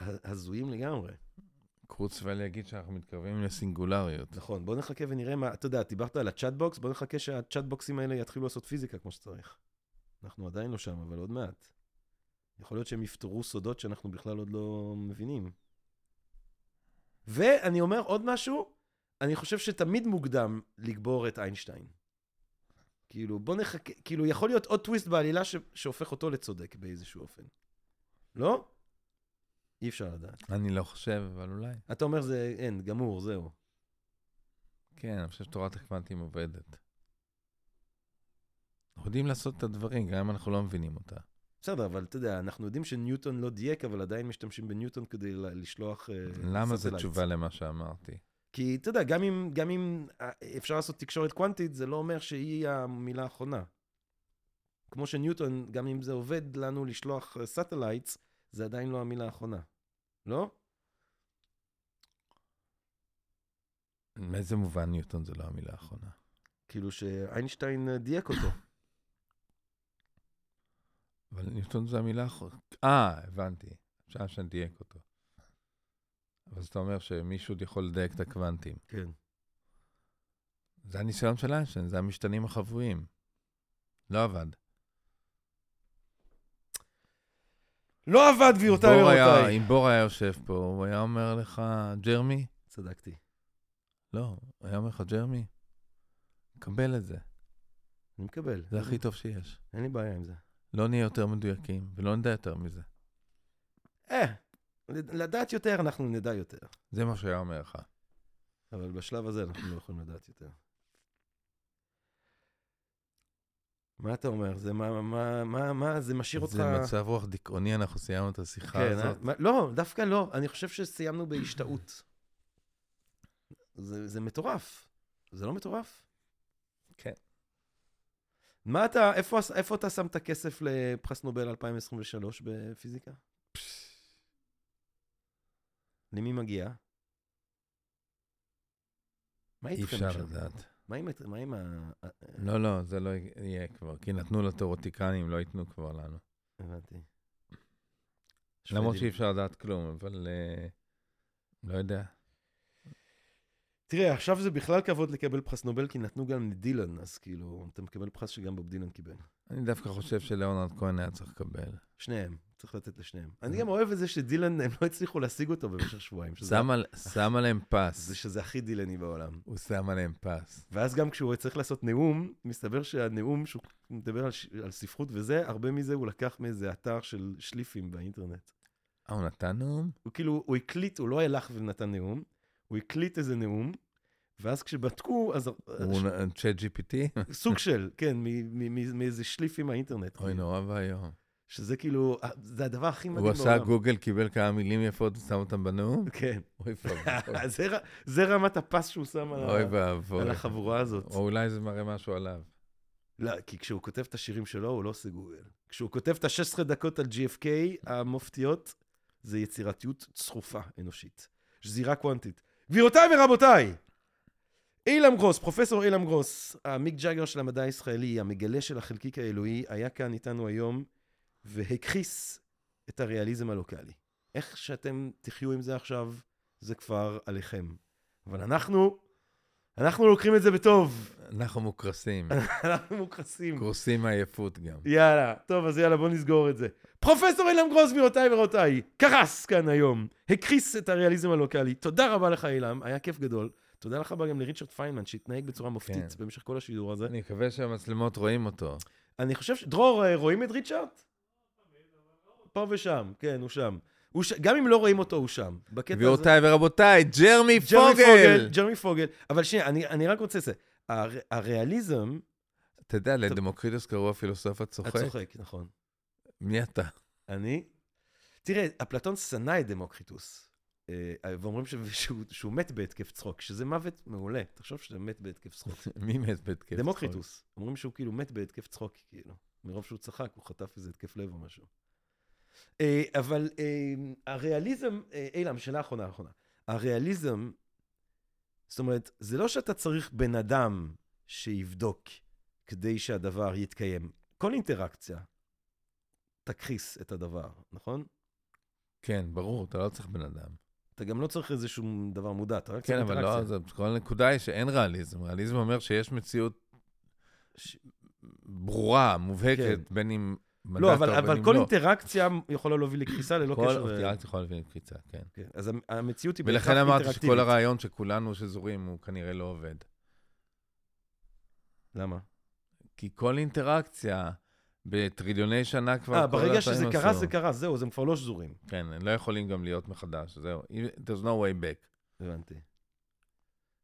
הזויים לגמרי. קורצווייל יגיד שאנחנו מתקרבים לסינגולריות. נכון, בוא נחכה ונראה מה, אתה יודע, דיברת על ה chatbots, בוא נחכה שהצ'אטבוטים האלה יתחילו לעשות פיזיקה כמו שצריך. אנחנו עדיין לא שם, אבל עוד מעט. יכול להיות שהם יפתרו סודות שאנחנו בכלל עוד לא מבינים. ואני אומר עוד משהו, אני חושב שתמיד מוקדם לגבור את איינשטיין. כאילו, בוא נחכה, כאילו, יכול להיות עוד טוויסט בעלילה ש, שהופך אותו לצודק באיזשהו אופן. לא? אי אפשר לדעת. אני לא חושב, אבל אולי. אתה אומר זה, אין, גמור, זהו. כן, אני חושב שתורת הקוונטים עובדת. אנחנו יודעים לעשות את הדברים, גם אם אנחנו לא מבינים אותה. בסדר, אבל אתה יודע, אנחנו יודעים שניוטון לא דייק, אבל עדיין משתמשים בניוטון כדי לשלוח... אה, למה זו. תשובה למה שאמרתי? כי אתה יודע, גם אם, גם אם אה, אפשר לעשות תקשורת קוונטית, זה לא אומר שהיא המילה האחרונה. כמו שניוטון, גם אם זה עובד לנו לשלוח satellites, זה עדיין לא המילה האחרונה. לא? מאיזה מובן ניוטון זה לא המילה האחרונה? כאילו שאיינשטיין אה, דייק אותו. אבל ניוטון זה המילה האחרונה. אה, הבנתי. אפשר שנדייק אותו. אבל אתה אומר שמישהו עוד יכול לדייק את הקוונטים. כן. זה הניסיון של איינשטיין, זה המשתנים החבויים. לא עבד. לא עבד, גבירותיי ורבותיי. אם בור היה יושב פה, הוא היה אומר לך, ג'רמי? צדקתי. לא, הוא היה אומר לך, ג'רמי, קבל את זה, אני מקבל. זה הכי טוב שיש. אין לי בעיה עם זה. לא נהיה יותר מדויקים, ולא נדע יותר מזה. אה, לדעת יותר, אנחנו נדע יותר. זה מה שהיה אומר לך. אבל בשלב הזה אנחנו לא יכולים לדעת יותר. מה אתה אומר? זה מה, מה, מה, מה, זה משאיר אותך... זה מצב רוח דיכאוני, אנחנו סיימנו את השיחה כן, הזאת. אה? מה- לא, דווקא לא. אני חושב שסיימנו בהשתאות. זה, זה מטורף. זה לא מטורף? כן. מה אתה, איפה, איפה אתה שם את הכסף לפרס נובל 2023 בפיזיקה? למי מגיע? מה אי איתכם אפשר שם? לדעת. מה עם, מה עם ה... לא, לא, זה לא יהיה כבר, כי נתנו לתיאורטיקנים, לא ייתנו כבר לנו. הבנתי. למרות. שאי אפשר לדעת כלום, אבל אה, לא יודע. תראה, עכשיו זה בכלל כבוד לקבל פרס נובל, כי נתנו גם לדילן, אז כאילו, אתה מקבל פרס שגם בוב דילן קיבל. אני דווקא חושב שלאונרד כהן היה צריך לקבל. שניהם, צריך לתת לשניהם. אני גם אוהב את זה שדילן, הם לא הצליחו להשיג אותו במשך שבועיים. שם על- שם עליהם פס. זה שזה הכי דילני בעולם. הוא שם עליהם פס. ואז גם כשהוא צריך לעשות נאום, מסתבר שהנאום שהוא מדבר על, ספרות וזה, הרבה מזה הוא לקח מאיזה אתר של שליפים באינטרנט. אה, הוא נתן נאום? הוא כאילו, הוא הקליט, הוא לא הלך ונתן נאום, הוא הקליט איזה נאום, ואז כשבדקו, אז הוא צ'אט GPT? סוג של, כן, מאיזה שליפים מהאינטרנט. אוי, נורא ואיום. שזה כאילו, זה הדבר הכי מדהים הוא בעולם. עשה גוגל, קיבל כמה מילים יפות ושם אותם בנאום? כן. אוי ואבוי. זה רמת הפס שהוא שם. על החבורה הזאת. או אולי זה מראה משהו עליו. לא, כי כשהוא כותב את השירים שלו, הוא לא עושה גוגל. כשהוא כותב את ה-16 דקות על GFK המופתיות, זה יצירתיות צרופה אנושית. שזירה קוונטית. גבירותיי ורבותיי, אילם גרוס, פרופסור אילם גרוס, המיק ג'אגר של המדע הישראלי, המגלה של החלקיק האלוהי, היה כאן איתנו היום והכחיס את הריאליזם הלוקאלי. איך שאתם תחיו עם זה עכשיו, זה כבר עליכם. אבל אנחנו, אנחנו לוקחים את זה בטוב. אנחנו מוקרסים, אנחנו מוקרסים. קורסים מעייפות גם. יאללה, טוב, אז יאללה, בוא נסגור את זה. פרופסור אילם גרוס, גבירותיי ורבותיי, קרס כאן היום, הכחיס את הריאליזם הלוקאלי. תודה רבה לך, אילם, היה כיף גדול. תודה לך גם לריצ'רד פיינמן, שהתנהג בצורה מופתית כן. במשך כל השידור הזה. אני מקווה שהמצלמות רואים אותו. אני חושב ש... דרור, אה, רואים את ריצ'רד? פה ושם, כן, הוא שם. הוא ש... גם אם לא רואים אותו, הוא שם. בקטע הזה... גבירותיי ורבותיי, ג'רמי פוגל! ג'רמי פוגל. אבל שנייה, אני, אני רק רוצה לזה. הר... הריאליזם... אתה יודע, לדמוקריטוס קראו הפילוסוף הצוחק. הצוחק, נכון. מי אתה? אני? תראה, אפלטון שנא את דמוקריטוס. אה, ואומרים ש... שהוא, שהוא מת בהתקף צחוק, שזה מוות מעולה. תחשוב שאתה מת בהתקף צחוק. מי מת בהתקף צחוק? דמוקריטוס. אומרים שהוא כאילו מת בהתקף צחוק, כאילו. מרוב שהוא צחק, הוא חטף איזה התקף לב או משהו. אה, אבל אה, הריאליזם, אה, אילם, שאלה אחרונה, אחרונה. הריאליזם, זאת אומרת, זה לא שאתה צריך בן אדם שיבדוק כדי שהדבר יתקיים. כל אינטראקציה תכחיס את הדבר, נכון? כן, ברור, אתה לא צריך בן אדם. אתה גם לא צריך איזשהו דבר מודע, אתה רק כן, צריך אבל אינטראקציה. לא, זה- כל הנקודה היא שאין ריאליזם. ריאליזם אומר שיש מציאות ש- ברורה, מובהקת, כן. בין אם לא, אבל, אבל אם כל לא. אינטראקציה יכולה להוביל לקריסה ללא כל קשר. ל- אינטראקציה יכולה להביא לקפיצה, כן. כן, אז המ- המציאות היא ולכן אמרתי. שכל הרעיון שכולנו שזורים הוא כנראה לא עובד. למה? כי כל אינטראקציה בטריליוני שנה כבר... אה, כל ברגע שזה קרה, עשו. זה קרה, זהו, אז הם כבר לא שזורים. כן, הם לא יכולים גם להיות מחדש, זהו. There's no way back. הבנתי.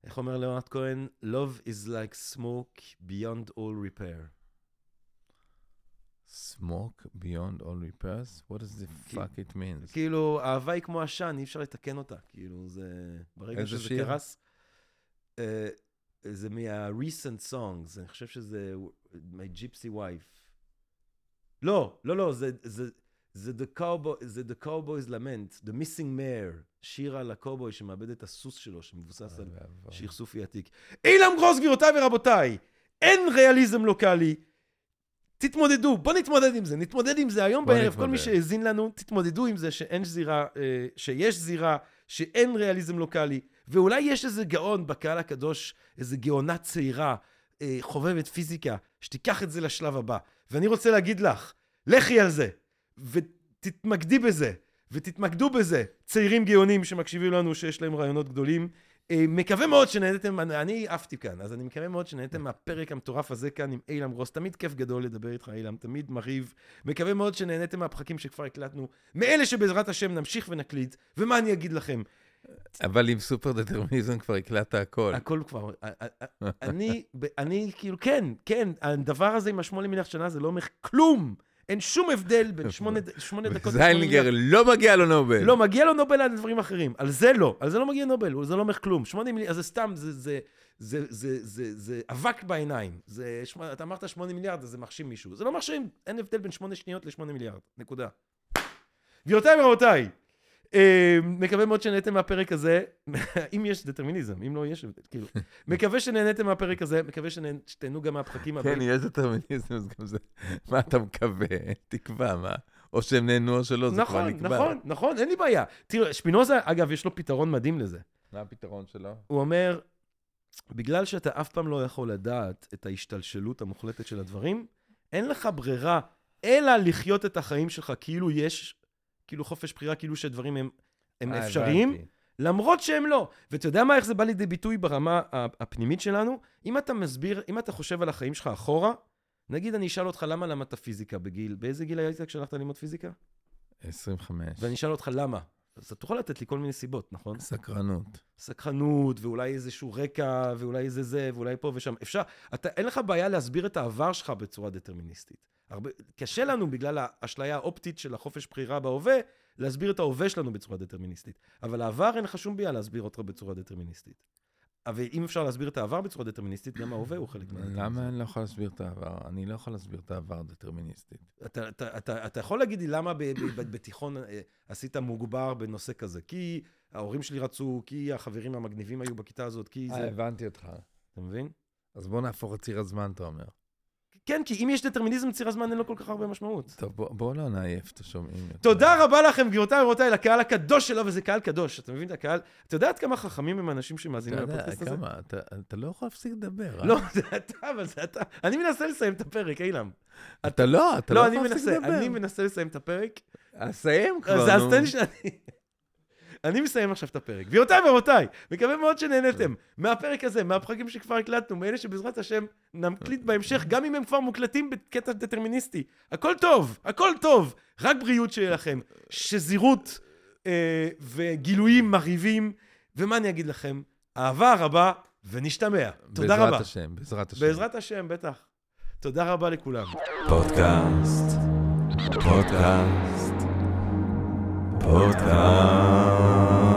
איך אומר ליאונרד כהן? Love is like smoke beyond all repair. Smoke beyond all repairs? What does the fuck it means? כאילו, אהבה היא כמו עשן, אי אפשר לתקן אותה. כאילו, זה... ברגע שזה שיר? קרס... אה, זה מה-recent songs, אני חושב שזה My Gypsy Wife. לא, לא, לא, זה, זה, זה The Cowboy, זה The Cowboy's Lament, The Missing Mare, שיר על הקובוי שמאבד את הסוס שלו, שמבוסס על שיר סופי עתיק. אילם גרוס, גבירותיי ורבותיי, אין ריאליזם לוקאלי. תתמודדו, בוא נתמודד עם זה, נתמודד עם זה היום בערב, כל מי נתמודד. שהאזין לנו, תתמודדו עם זה שאין זירה, אה, שיש זירה, שאין ריאליזם לוקאלי, ואולי יש איזה גאון בקהל הקדוש, איזה גאונה צעירה, אה, חובבת פיזיקה, שתיקח את זה לשלב הבא. ואני רוצה להגיד לך, לכי על זה, ותתמקדי בזה, ותתמקדו בזה, צעירים גאונים שמקשיבים לנו, שיש להם רעיונות גדולים. אה, מקווה מאוד שנהנתם, אני- עפתי כאן, אז אני מקווה מאוד שנהנתם מהפרק המטורף הזה כאן עם אילם גרוס. תמיד כיף גדול לדבר איתך, אילם, תמיד מרהיב. מקווה מאוד שנהנתם מהפרקים שכבר הקלטנו, מאלה שבעזרת השם נמשיך ונקליט. ומה אני אגיד לכם? אבל עם סופר דטרמיניזם כבר הקלטת הכל. הכל כבר, א- א- א- אני, אני כאילו, כן, כן, הדבר הזה עם השמונה מיליארד שנה זה לא אומר כלום. אין שום הבדל בין שמונה שמונה דקות מיליארד. לא מגיע לו נובל. לא, מגיע לו נובל על דברים אחרים. על זה לא. על זה לא מגיע נובל, זה לא אומר כלום. שמונה מיליארד, אז זה סתם, זה, זה, זה, זה, זה, זה אבק בעיניים. זה, שמונה- אתה אמרת שמונה מיליארד, אז זה מחשים מישהו. זה לא מחשים, אין הבדל בין שמונה שניות לשמונה מיליארד. נקודה. גבירותיי ורבותיי, מקווה מאוד שנהנתם מהפרק הזה, אם יש דטרמיניזם, אם לא, יש הבדל, כאילו. מקווה שנהנתם מהפרק הזה, מקווה שתהנו גם מהפרקים הבאים. כן, יש דטרמיניזם, אז גם זה... מה אתה מקווה? תקבע, מה? או שהם נהנו או שלא, זה כבר נכון, נקבע. נכון, נכון, אין לי בעיה. תראו, שפינוזה, אגב, יש לו פתרון מדהים לזה. מה הפתרון שלו? הוא אומר, בגלל שאתה אף פעם לא יכול לדעת את ההשתלשלות המוחלטת של הדברים, אין לך ברירה אלא לחיות את החיים שלך כאילו יש, כאילו חופש בחירה, כאילו שדברים הם, הם אה, אפשריים, הבנתי. למרות שהם לא. ואתה יודע מה, איך זה בא לידי ביטוי ברמה הפנימית שלנו? אם אתה מסביר, אם אתה חושב על החיים שלך אחורה, נגיד אני אשאל אותך למה למדת פיזיקה בגיל, באיזה גיל היית כשהלכת ללמוד פיזיקה? 25. ואני אשאל אותך למה. אז אתה תוכל לתת לי כל מיני סיבות, נכון? סקרנות. סקרנות, ואולי איזשהו רקע, ואולי איזה זה, ואולי פה ושם. אפשר, אתה, אין לך בעיה להסביר את העבר שלך בצורה דטרמיניסטית. הרבה, קשה לנו, בגלל האשליה האופטית של החופש בחירה בהווה, להסביר את ההווה שלנו בצורה דטרמיניסטית. אבל העבר אין לך שום בעיה להסביר אותו בצורה דטרמיניסטית. אבל אם אפשר להסביר את העבר בצורה דטרמיניסטית, גם ההווה הוא חלק מהדטרמיניסטית. למה אני לא יכול להסביר את העבר? אני לא יכול להסביר את העבר דטרמיניסטית. אתה, אתה, אתה, אתה יכול להגיד לי למה בתיכון אה, עשית מוגבר בנושא כזה? כי ההורים שלי רצו, כי החברים המגניבים היו בכיתה הזאת, כי אה, זה... הבנתי אותך. אתה מבין? אז בוא נהפוך את ציר הזמן, אתה אומר. כן, כי אם יש דטרמיניזם, ציר הזמן אין לו כל כך הרבה משמעות. טוב, בוא- בואו לא נעייף את השומעים. תודה רבה לכם, גבירותיי ורבותיי, לקהל הקדוש שלו, וזה קהל קדוש. אתה מבין את הקהל? אתה יודע עד כמה חכמים הם האנשים שמאזינים אתה יודע, לפודקאסט הזה? כמה, אתה- אתה לא יכול להפסיק לדבר. אה? לא, זה אתה, אבל זה אתה. אני מנסה לסיים את הפרק, אילם. אתה לא, אתה לא לא, יכול להפסיק לדבר. אני מנסה לסיים את הפרק. אז סיים כבר, אז אז נו. תן לי. אני מסיים עכשיו את הפרק. גבירותיי ורבותיי, מקווה מאוד שנהנתם מהפרק הזה, מהפרקים שכבר הקלטנו, מאלה שבעזרת השם נקליט בהמשך, גם אם הם כבר מוקלטים בקטע דטרמיניסטי. הכל טוב, הכל טוב, רק בריאות שיהיה לכם, שזירות אה, וגילויים מרהיבים, ומה אני אגיד לכם? אהבה רבה ונשתמע. תודה בעזרת רבה. השם, בעזרת השם. בעזרת השם, בטח. תודה רבה לכולם. פודקאסט, פודקאסט, פודקאסט.